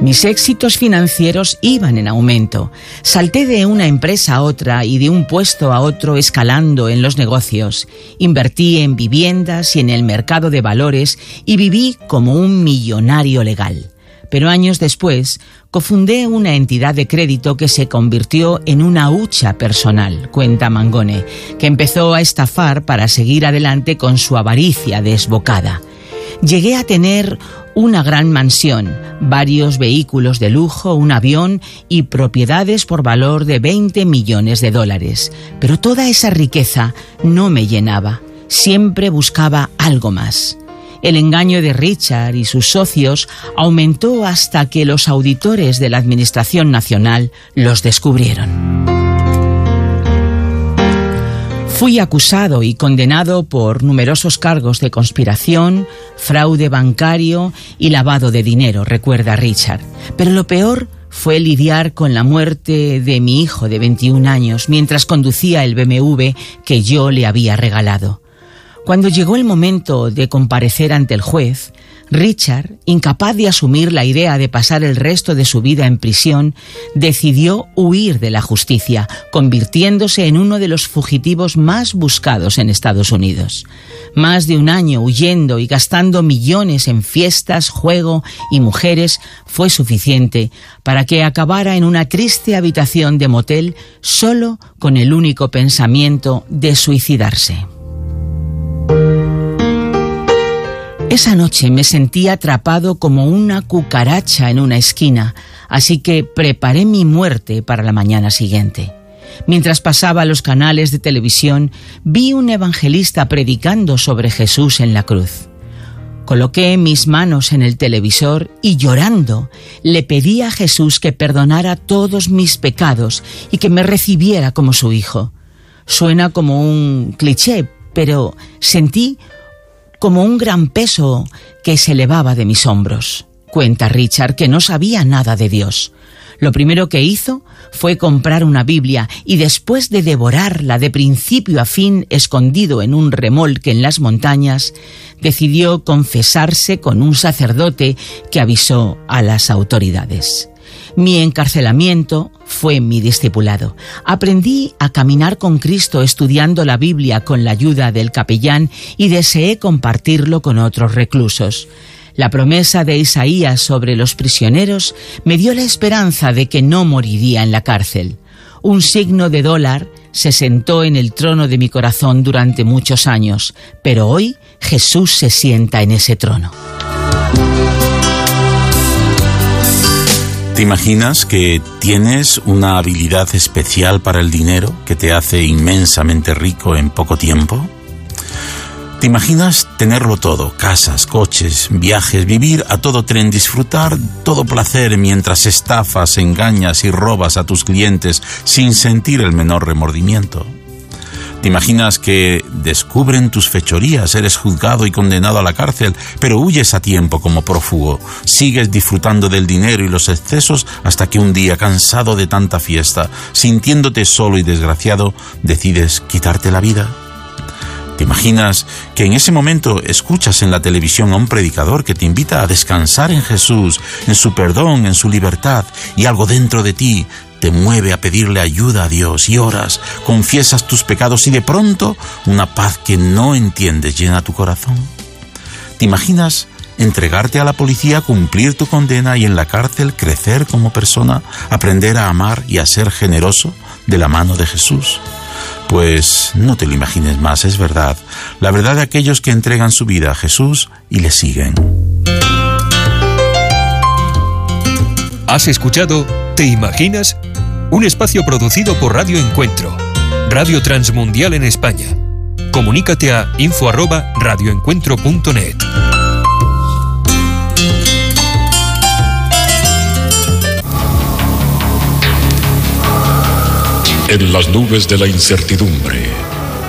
Speaker 26: Mis éxitos financieros iban en aumento. Salté de una empresa a otra y de un puesto a otro escalando en los negocios. Invertí en viviendas y en el mercado de valores y viví como un millonario legal. Pero años después, cofundé una entidad de crédito que se convirtió en una hucha personal, cuenta Mangone, que empezó a estafar para seguir adelante con su avaricia desbocada. Llegué a tener una gran mansión, varios vehículos de lujo, un avión y propiedades por valor de 20 millones de dólares. Pero toda esa riqueza no me llenaba. Siempre buscaba algo más. El engaño de Richard y sus socios aumentó hasta que los auditores de la Administración Nacional los descubrieron. Fui acusado y condenado por numerosos cargos de conspiración, fraude bancario y lavado de dinero, recuerda Richard. Pero lo peor fue lidiar con la muerte de mi hijo de 21 años mientras conducía el BMW que yo le había regalado. Cuando llegó el momento de comparecer ante el juez, Richard, incapaz de asumir la idea de pasar el resto de su vida en prisión, decidió huir de la justicia, convirtiéndose en uno de los fugitivos más buscados en Estados Unidos. Más de un año huyendo y gastando millones en fiestas, juego y mujeres fue suficiente para que acabara en una triste habitación de motel solo con el único pensamiento de suicidarse. Esa noche me sentí atrapado como una cucaracha en una esquina, así que preparé mi muerte para la mañana siguiente. Mientras pasaba los canales de televisión, vi un evangelista predicando sobre Jesús en la cruz. Coloqué mis manos en el televisor y llorando le pedí a Jesús que perdonara todos mis pecados y que me recibiera como su hijo. Suena como un cliché, pero sentí como un gran peso que se elevaba de mis hombros. Cuenta Richard que no sabía nada de Dios. Lo primero que hizo fue comprar una Biblia y después de devorarla de principio a fin escondido en un remolque en las montañas, decidió confesarse con un sacerdote que avisó a las autoridades. Mi encarcelamiento fue mi discipulado. Aprendí a caminar con Cristo estudiando la Biblia con la ayuda del capellán y deseé compartirlo con otros reclusos. La promesa de Isaías sobre los prisioneros me dio la esperanza de que no moriría en la cárcel. Un signo de dólar se sentó en el trono de mi corazón durante muchos años, pero hoy Jesús se sienta en ese trono.
Speaker 27: ¿Te imaginas que tienes una habilidad especial para el dinero que te hace inmensamente rico en poco tiempo? ¿Te imaginas tenerlo todo? Casas, coches, viajes, vivir a todo tren, disfrutar todo placer mientras estafas, engañas y robas a tus clientes sin sentir el menor remordimiento? ¿Te imaginas que descubren tus fechorías, eres juzgado y condenado a la cárcel, pero huyes a tiempo como prófugo? Sigues disfrutando del dinero y los excesos hasta que un día, cansado de tanta fiesta, sintiéndote solo y desgraciado, decides quitarte la vida? ¿Te imaginas que en ese momento escuchas en la televisión a un predicador que te invita a descansar en Jesús, en su perdón, en su libertad, y algo dentro de ti te mueve a pedirle ayuda a Dios y oras, confiesas tus pecados y de pronto una paz que no entiendes llena tu corazón? ¿Te imaginas entregarte a la policía, cumplir tu condena y en la cárcel crecer como persona, aprender a amar y a ser generoso de la mano de Jesús? Pues no te lo imagines más, es verdad. La verdad de aquellos que entregan su vida a Jesús y le siguen.
Speaker 25: ¿Has escuchado ¿Te imaginas? Un espacio producido por Radio Encuentro, Radio Transmundial en España. Comunícate a info@radioencuentro.net.
Speaker 1: En las nubes de la incertidumbre,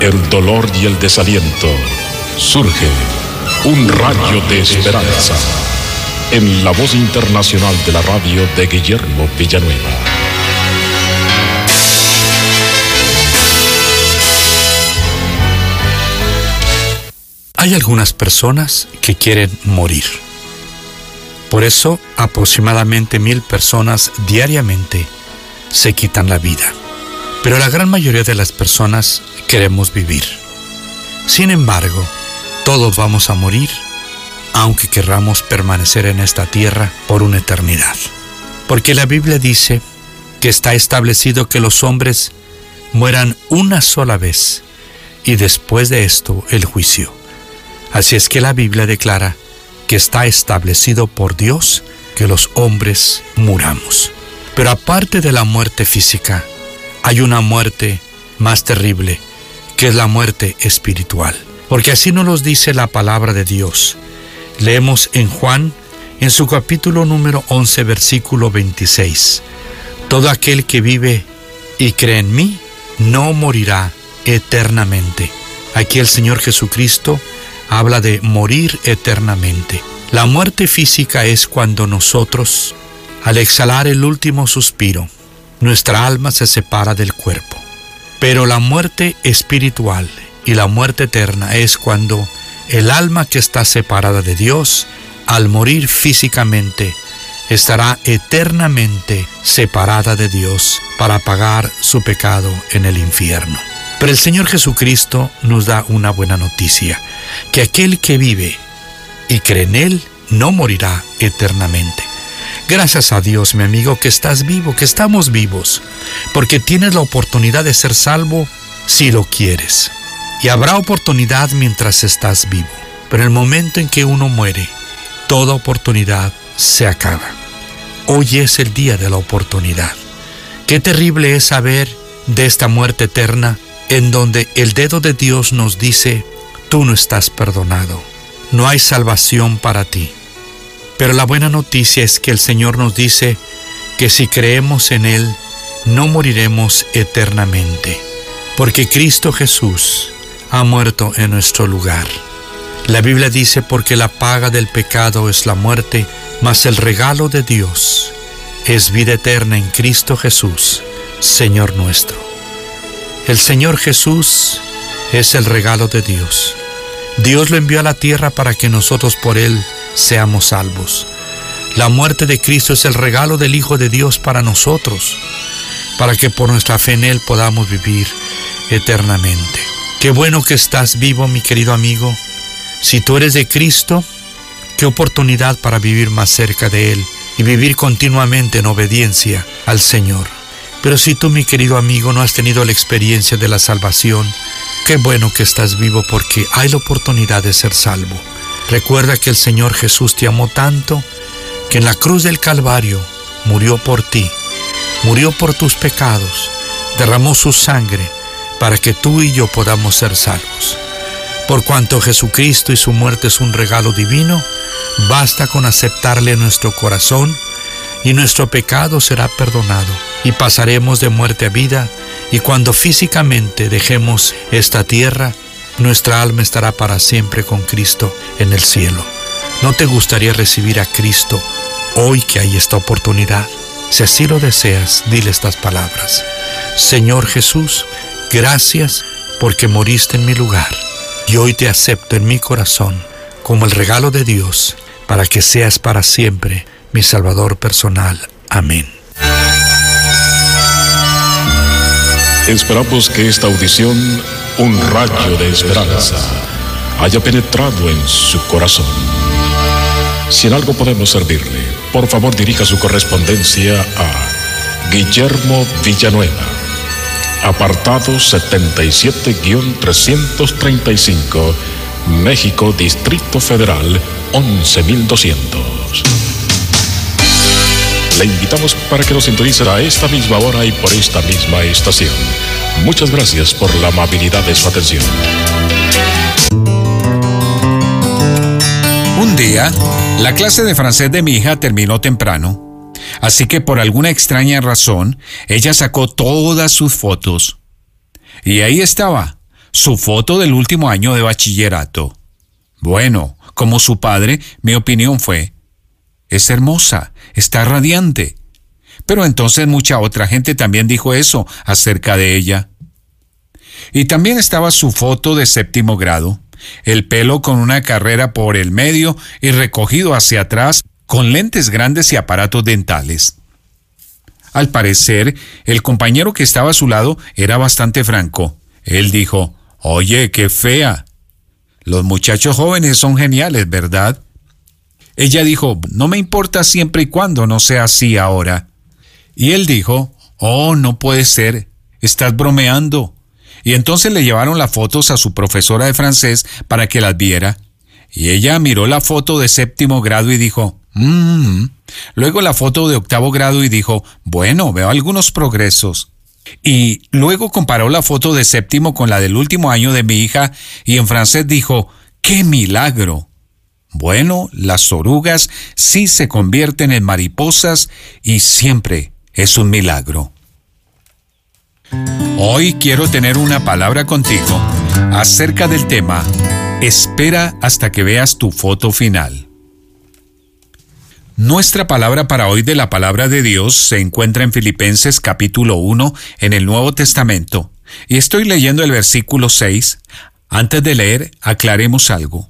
Speaker 1: el dolor y el desaliento, surge un rayo de esperanza en la voz internacional de la radio de Guillermo Villanueva.
Speaker 28: Hay algunas personas que quieren morir. Por eso aproximadamente mil personas diariamente se quitan la vida. Pero la gran mayoría de las personas queremos vivir. Sin embargo, todos vamos a morir, aunque querramos permanecer en esta tierra por una eternidad. Porque la Biblia dice que está establecido que los hombres mueran una sola vez y después de esto el juicio. Así es que la Biblia declara que está establecido por Dios que los hombres muramos. Pero aparte de la muerte física, hay una muerte más terrible, que es la muerte espiritual. Porque así nos lo dice la palabra de Dios. Leemos en Juan, en su capítulo número 11, versículo 26. Todo aquel que vive y cree en mí, no morirá eternamente. Aquí el Señor Jesucristo habla de morir eternamente. La muerte física es cuando nosotros, al exhalar el último suspiro, nuestra alma se separa del cuerpo. Pero la muerte espiritual y la muerte eterna es cuando el alma que está separada de Dios, al morir físicamente, estará eternamente separada de Dios para pagar su pecado en el infierno. Pero el Señor Jesucristo nos da una buena noticia, que aquel que vive y cree en Él no morirá eternamente. Gracias a Dios, mi amigo, que estás vivo, que estamos vivos, porque tienes la oportunidad de ser salvo si lo quieres. Y habrá oportunidad mientras estás vivo. Pero el momento en que uno muere, toda oportunidad se acaba. Hoy es el día de la oportunidad. Qué terrible es saber de esta muerte eterna en donde el dedo de Dios nos dice, tú no estás perdonado, no hay salvación para ti. Pero la buena noticia es que el Señor nos dice que si creemos en Él, no moriremos eternamente, porque Cristo Jesús ha muerto en nuestro lugar. La Biblia dice, porque la paga del pecado es la muerte, mas el regalo de Dios es vida eterna en Cristo Jesús, Señor nuestro. El Señor Jesús es el regalo de Dios. Dios lo envió a la tierra para que nosotros por Él seamos salvos. La muerte de Cristo es el regalo del Hijo de Dios para nosotros, para que por nuestra fe en Él podamos vivir eternamente. Qué bueno que estás vivo, mi querido amigo. Si tú eres de Cristo, qué oportunidad para vivir más cerca de Él y vivir continuamente en obediencia al Señor. Pero si tú, mi querido amigo, no has tenido la experiencia de la salvación, qué bueno que estás vivo porque hay la oportunidad de ser salvo. Recuerda que el Señor Jesús te amó tanto que en la cruz del Calvario murió por ti, murió por tus pecados, derramó su sangre para que tú y yo podamos ser salvos. Por cuanto Jesucristo y su muerte es un regalo divino, basta con aceptarle en nuestro corazón y nuestro pecado será perdonado y pasaremos de muerte a vida y cuando físicamente dejemos esta tierra, nuestra alma estará para siempre con Cristo en el cielo. ¿No te gustaría recibir a Cristo hoy que hay esta oportunidad? Si así lo deseas, dile estas palabras. Señor Jesús, gracias porque moriste en mi lugar y hoy te acepto en mi corazón como el regalo de Dios para que seas para siempre mi Salvador personal. Amén.
Speaker 29: Esperamos que esta audición, un rayo de esperanza, haya penetrado en su corazón. Si en algo podemos servirle, por favor dirija su correspondencia a Guillermo Villanueva, apartado 77-335, México, Distrito Federal, 11200. Le invitamos para que nos sintonice a esta misma hora y por esta misma estación. Muchas gracias por la amabilidad de su atención.
Speaker 3: Un día, la clase de francés de mi hija terminó temprano, así que por alguna extraña razón, ella sacó todas sus fotos. Y ahí estaba, su foto del último año de bachillerato. Bueno, como su padre, mi opinión fue, es hermosa, está radiante. Pero entonces mucha otra gente también dijo eso acerca de ella. Y también estaba su foto de séptimo grado, el pelo con una carrera por el medio y recogido hacia atrás, con lentes grandes y aparatos dentales. Al parecer, el compañero que estaba a su lado era bastante franco. Él dijo, Oye, qué fea. Los muchachos jóvenes son geniales, ¿verdad? Ella dijo, no me importa siempre y cuando no sea así ahora. Y él dijo, oh, no puede ser, estás bromeando. Y entonces le llevaron las fotos a su profesora de francés para que las viera. Y ella miró la foto de séptimo grado y dijo, mmm. Luego la foto de octavo grado y dijo, bueno, veo algunos progresos. Y luego comparó la foto de séptimo con la del último año de mi hija y en francés dijo, ¡qué milagro! Bueno, las orugas sí se convierten en mariposas y siempre es un milagro. Hoy quiero tener una palabra contigo acerca del tema Espera hasta que veas tu foto final. Nuestra palabra para hoy de la palabra de Dios se encuentra en Filipenses capítulo 1 en el Nuevo Testamento y estoy leyendo el versículo 6. Antes de leer, aclaremos algo.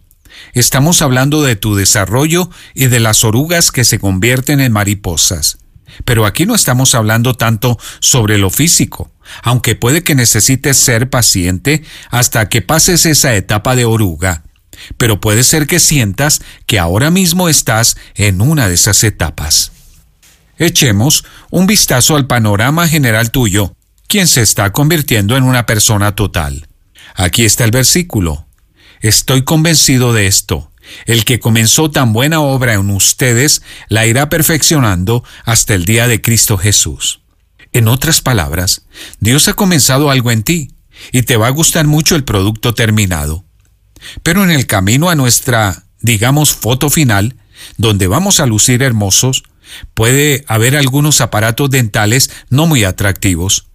Speaker 3: Estamos hablando de tu desarrollo y de las orugas que se convierten en mariposas. Pero aquí no estamos hablando tanto sobre lo físico, aunque puede que necesites ser paciente hasta que pases esa etapa de oruga. Pero puede ser que sientas que ahora mismo estás en una de esas etapas. Echemos un vistazo al panorama general tuyo, quien se está convirtiendo en una persona total. Aquí está el versículo. Estoy convencido de esto. El que comenzó tan buena obra en ustedes la irá perfeccionando hasta el día de Cristo Jesús. En otras palabras, Dios ha comenzado algo en ti y te va a gustar mucho el producto terminado. Pero en el camino a nuestra, digamos, foto final, donde vamos a lucir hermosos, puede haber algunos aparatos dentales no muy atractivos,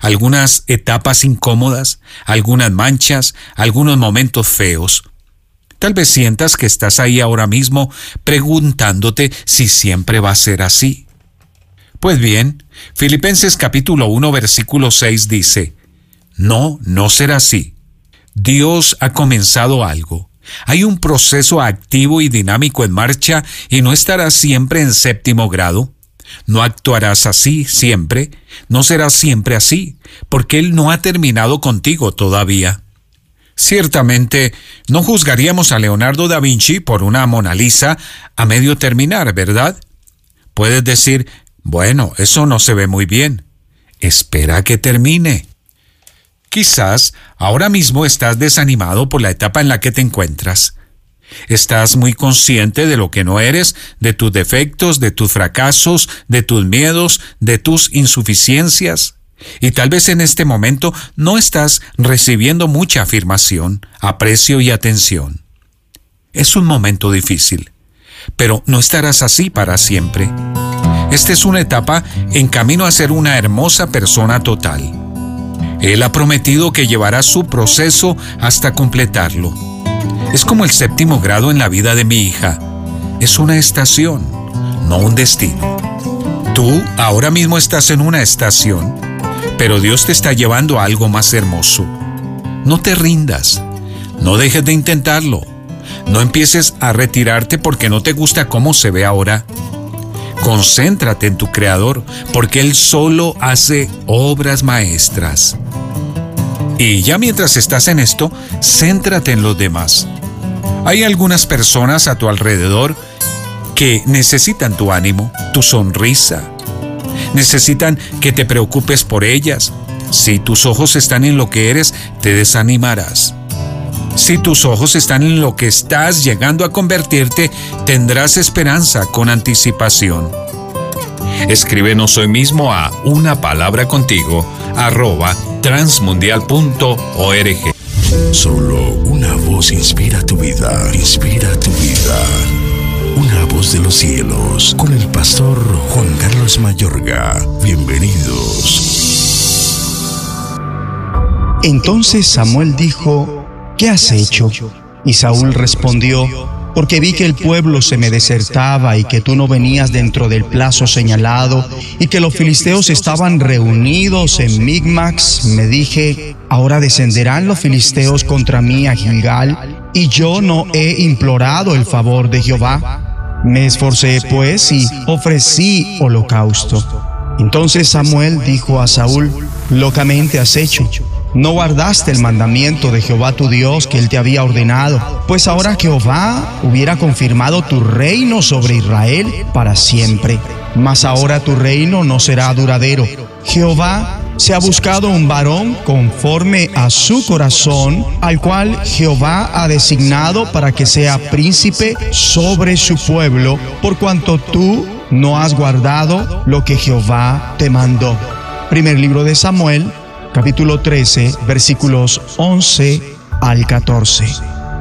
Speaker 3: algunas etapas incómodas, algunas manchas, algunos momentos feos. Tal vez sientas que estás ahí ahora mismo preguntándote si siempre va a ser así. Pues bien, Filipenses capítulo 1 versículo 6 dice, No, no será así. Dios ha comenzado algo. Hay un proceso activo y dinámico en marcha y no estará siempre en séptimo grado. No actuarás así siempre, no serás siempre así, porque Él no ha terminado contigo todavía. Ciertamente, no juzgaríamos a Leonardo da Vinci por una Mona Lisa a medio terminar, ¿verdad? Puedes decir, bueno, eso no se ve muy bien. Espera que termine. Quizás ahora mismo estás desanimado por la etapa en la que te encuentras. Estás muy consciente de lo que no eres, de tus defectos, de tus fracasos, de tus miedos, de tus insuficiencias. Y tal vez en este momento no estás recibiendo mucha afirmación, aprecio y atención. Es un momento difícil, pero no estarás así para siempre. Esta es una etapa en camino a ser una hermosa persona total. Él ha prometido que llevará su proceso hasta completarlo. Es como el séptimo grado en la vida de mi hija. Es una estación, no un destino. Tú ahora mismo estás en una estación, pero Dios te está llevando a algo más hermoso. No te rindas, no dejes de intentarlo, no empieces a retirarte porque no te gusta cómo se ve ahora. Concéntrate en tu Creador, porque Él solo hace obras maestras. Y ya mientras estás en esto, céntrate en los demás. Hay algunas personas a tu alrededor que necesitan tu ánimo, tu sonrisa. Necesitan que te preocupes por ellas. Si tus ojos están en lo que eres, te desanimarás. Si tus ojos están en lo que estás llegando a convertirte, tendrás esperanza con anticipación. Escríbenos hoy mismo a una palabra contigo arroba transmundial.org.
Speaker 1: Solo una voz inspira tu vida, inspira tu vida. Una voz de los cielos, con el pastor Juan Carlos Mayorga. Bienvenidos.
Speaker 30: Entonces Samuel dijo, ¿qué has hecho? Y Saúl respondió, porque vi que el pueblo se me desertaba y que tú no venías dentro del plazo señalado y que los filisteos estaban reunidos en Migmax, me dije, ahora descenderán los filisteos contra mí a Gilgal y yo no he implorado el favor de Jehová. Me esforcé pues y ofrecí holocausto. Entonces Samuel dijo a Saúl, locamente has hecho no guardaste el mandamiento de Jehová tu Dios que él te había ordenado, pues ahora Jehová hubiera confirmado tu reino sobre Israel para siempre. Mas ahora tu reino no será duradero. Jehová se ha buscado un varón conforme a su corazón, al cual Jehová ha designado para que sea príncipe sobre su pueblo, por cuanto tú no has guardado lo que Jehová te mandó. Primer libro de Samuel, capítulo 13, versículos 11 al 14.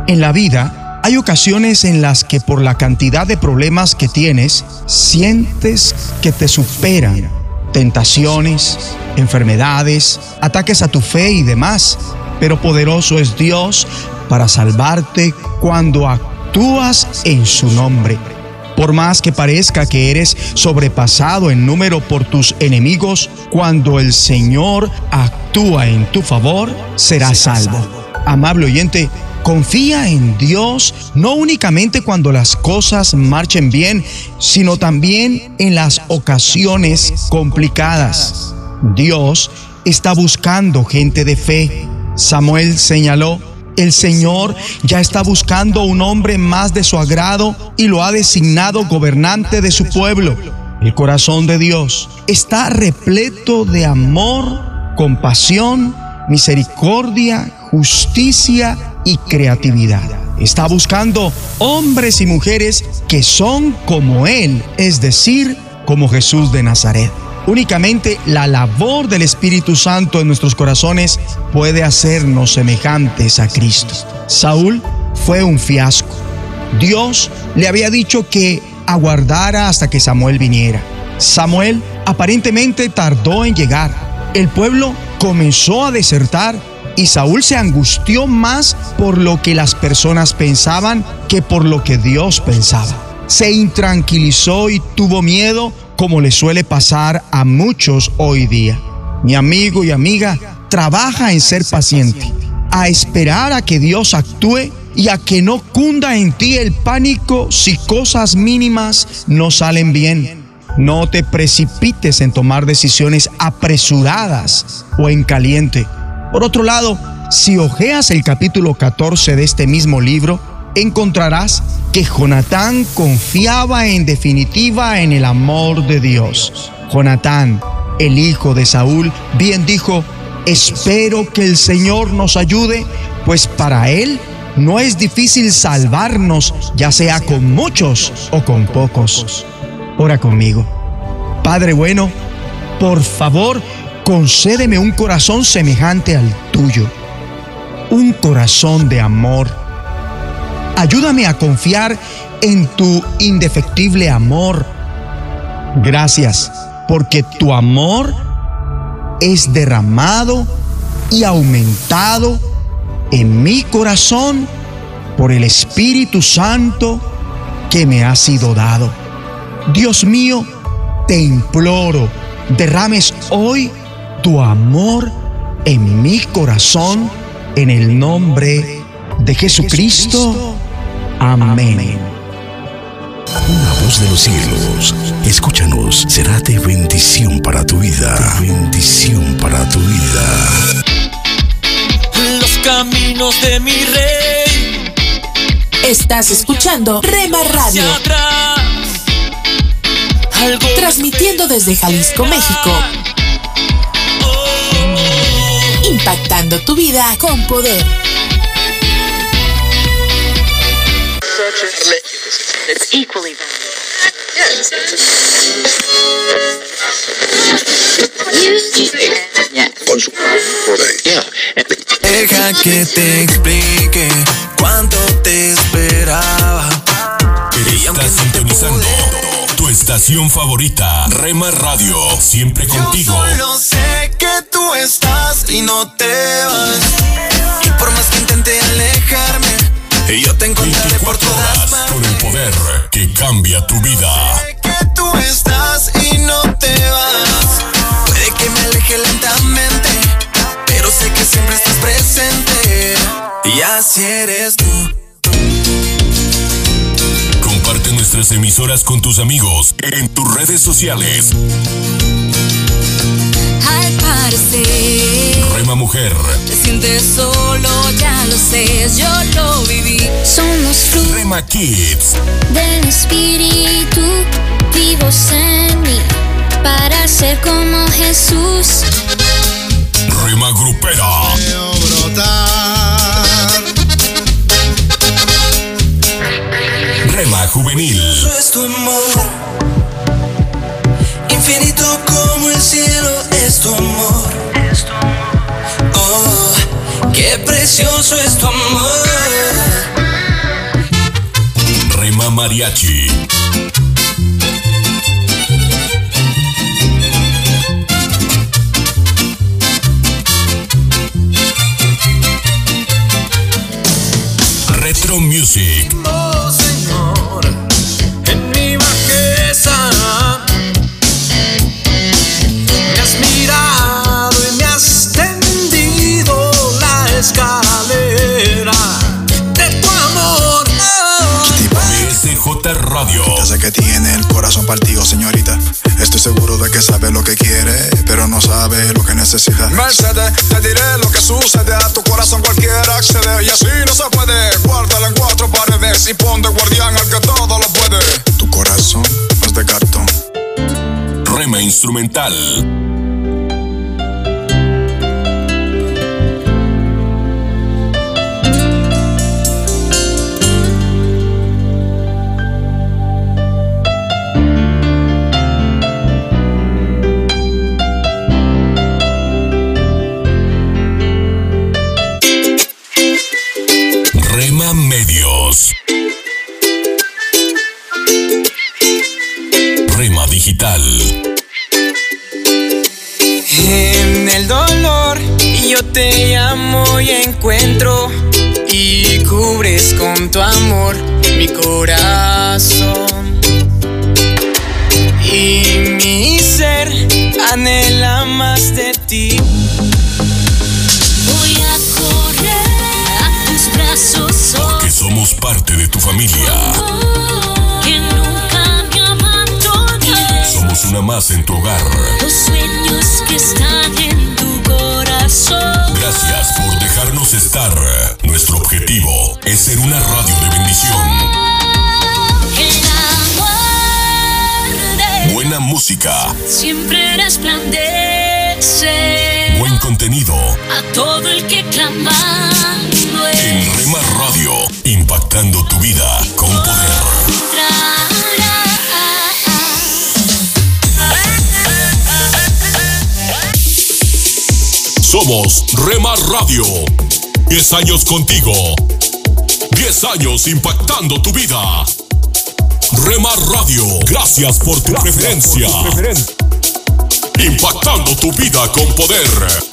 Speaker 30: En la vida hay ocasiones en las que por la cantidad de problemas que tienes, sientes que te superan tentaciones, enfermedades, ataques a tu fe y demás. Pero poderoso es Dios para salvarte cuando actúas en su nombre. Por más que parezca que eres sobrepasado en número por tus enemigos, cuando el Señor actúa en tu favor, serás salvo. Amable oyente, confía en Dios no únicamente cuando las cosas marchen bien, sino también en las ocasiones complicadas. Dios está buscando gente de fe. Samuel señaló, el Señor ya está buscando un hombre más de su agrado y lo ha designado gobernante de su pueblo. El corazón de Dios está repleto de amor, compasión, misericordia, justicia y creatividad. Está buscando hombres y mujeres que son como Él, es decir, como Jesús de Nazaret. Únicamente la labor del Espíritu Santo en nuestros corazones puede hacernos semejantes a Cristo. Saúl fue un fiasco. Dios le había dicho que aguardara hasta que Samuel viniera. Samuel aparentemente tardó en llegar. El pueblo comenzó a desertar y Saúl se angustió más por lo que las personas pensaban que por lo que Dios pensaba. Se intranquilizó y tuvo miedo como le suele pasar a muchos hoy día. Mi amigo y amiga, trabaja en ser paciente, a esperar a que Dios actúe y a que no cunda en ti el pánico si cosas mínimas no salen bien. No te precipites en tomar decisiones apresuradas o en caliente. Por otro lado, si ojeas el capítulo 14 de este mismo libro, encontrarás que Jonatán confiaba en definitiva en el amor de Dios. Jonatán, el hijo de Saúl, bien dijo, espero que el Señor nos ayude, pues para él no es difícil salvarnos, ya sea con muchos o con pocos. Ora conmigo. Padre bueno, por favor, concédeme un corazón semejante al tuyo, un corazón de amor. Ayúdame a confiar en tu indefectible amor. Gracias, porque tu amor es derramado y aumentado en mi corazón por el Espíritu Santo que me ha sido dado. Dios mío, te imploro, derrames hoy tu amor en mi corazón en el nombre de Jesucristo. Amén.
Speaker 1: Una voz de los cielos, escúchanos, será de bendición para tu vida. De bendición para tu vida.
Speaker 11: Los caminos de mi rey. Estás escuchando Rema Radio. Transmitiendo desde Jalisco, México. Impactando tu vida con poder.
Speaker 31: It's equally
Speaker 7: Deja que te explique cuánto te esperaba.
Speaker 1: Estás sintonizando tu estación favorita, Rema Radio, siempre contigo.
Speaker 7: Yo solo sé que tú estás y no te vas. Y por más que intente alejarme, yo te
Speaker 1: poder que cambia tu vida.
Speaker 7: Que tú estás y no te vas. Puede que me aleje lentamente, pero sé que siempre estás presente. Y así eres tú.
Speaker 1: Comparte nuestras emisoras con tus amigos en tus redes sociales.
Speaker 32: Al parecer,
Speaker 1: Rema Mujer,
Speaker 32: te sientes solo, ya lo sé, yo lo viví. Somos frutos
Speaker 1: Rema Kids,
Speaker 32: del espíritu vivos en mí para ser como Jesús.
Speaker 1: Rema Grupera, Rema Juvenil,
Speaker 7: es tu amor. Infinito como el cielo es tu amor. Qué precioso es tu amor.
Speaker 1: Rema Mariachi, Retro Music,
Speaker 33: corazón partido, señorita. Estoy seguro de que sabe lo que quiere, pero no sabe lo que necesita.
Speaker 2: Mercedes, te diré lo que sucede a tu corazón cualquiera accede y así no se puede. Guárdala en cuatro paredes y pon de guardián al que todo lo puede.
Speaker 33: Tu corazón es de cartón.
Speaker 1: Rema Instrumental, Rema Medios, Rema Digital,
Speaker 7: En el dolor yo te llamo y encuentro y cubres con tu amor mi corazón.
Speaker 1: Familia.
Speaker 32: que nunca me.
Speaker 1: Somos una más en tu hogar.
Speaker 32: Los sueños que están en tu corazón.
Speaker 1: Gracias por dejarnos estar. Nuestro objetivo es ser una radio de bendición. Buena música,
Speaker 32: siempre resplandece.
Speaker 1: Buen contenido.
Speaker 32: A todo el que clamando
Speaker 1: En Rema Radio, impactando tu vida con poder. Somos Rema Radio. 10 años contigo. 10 años impactando tu vida. Rema Radio, gracias por tu preferencia. Impactando tu vida con poder.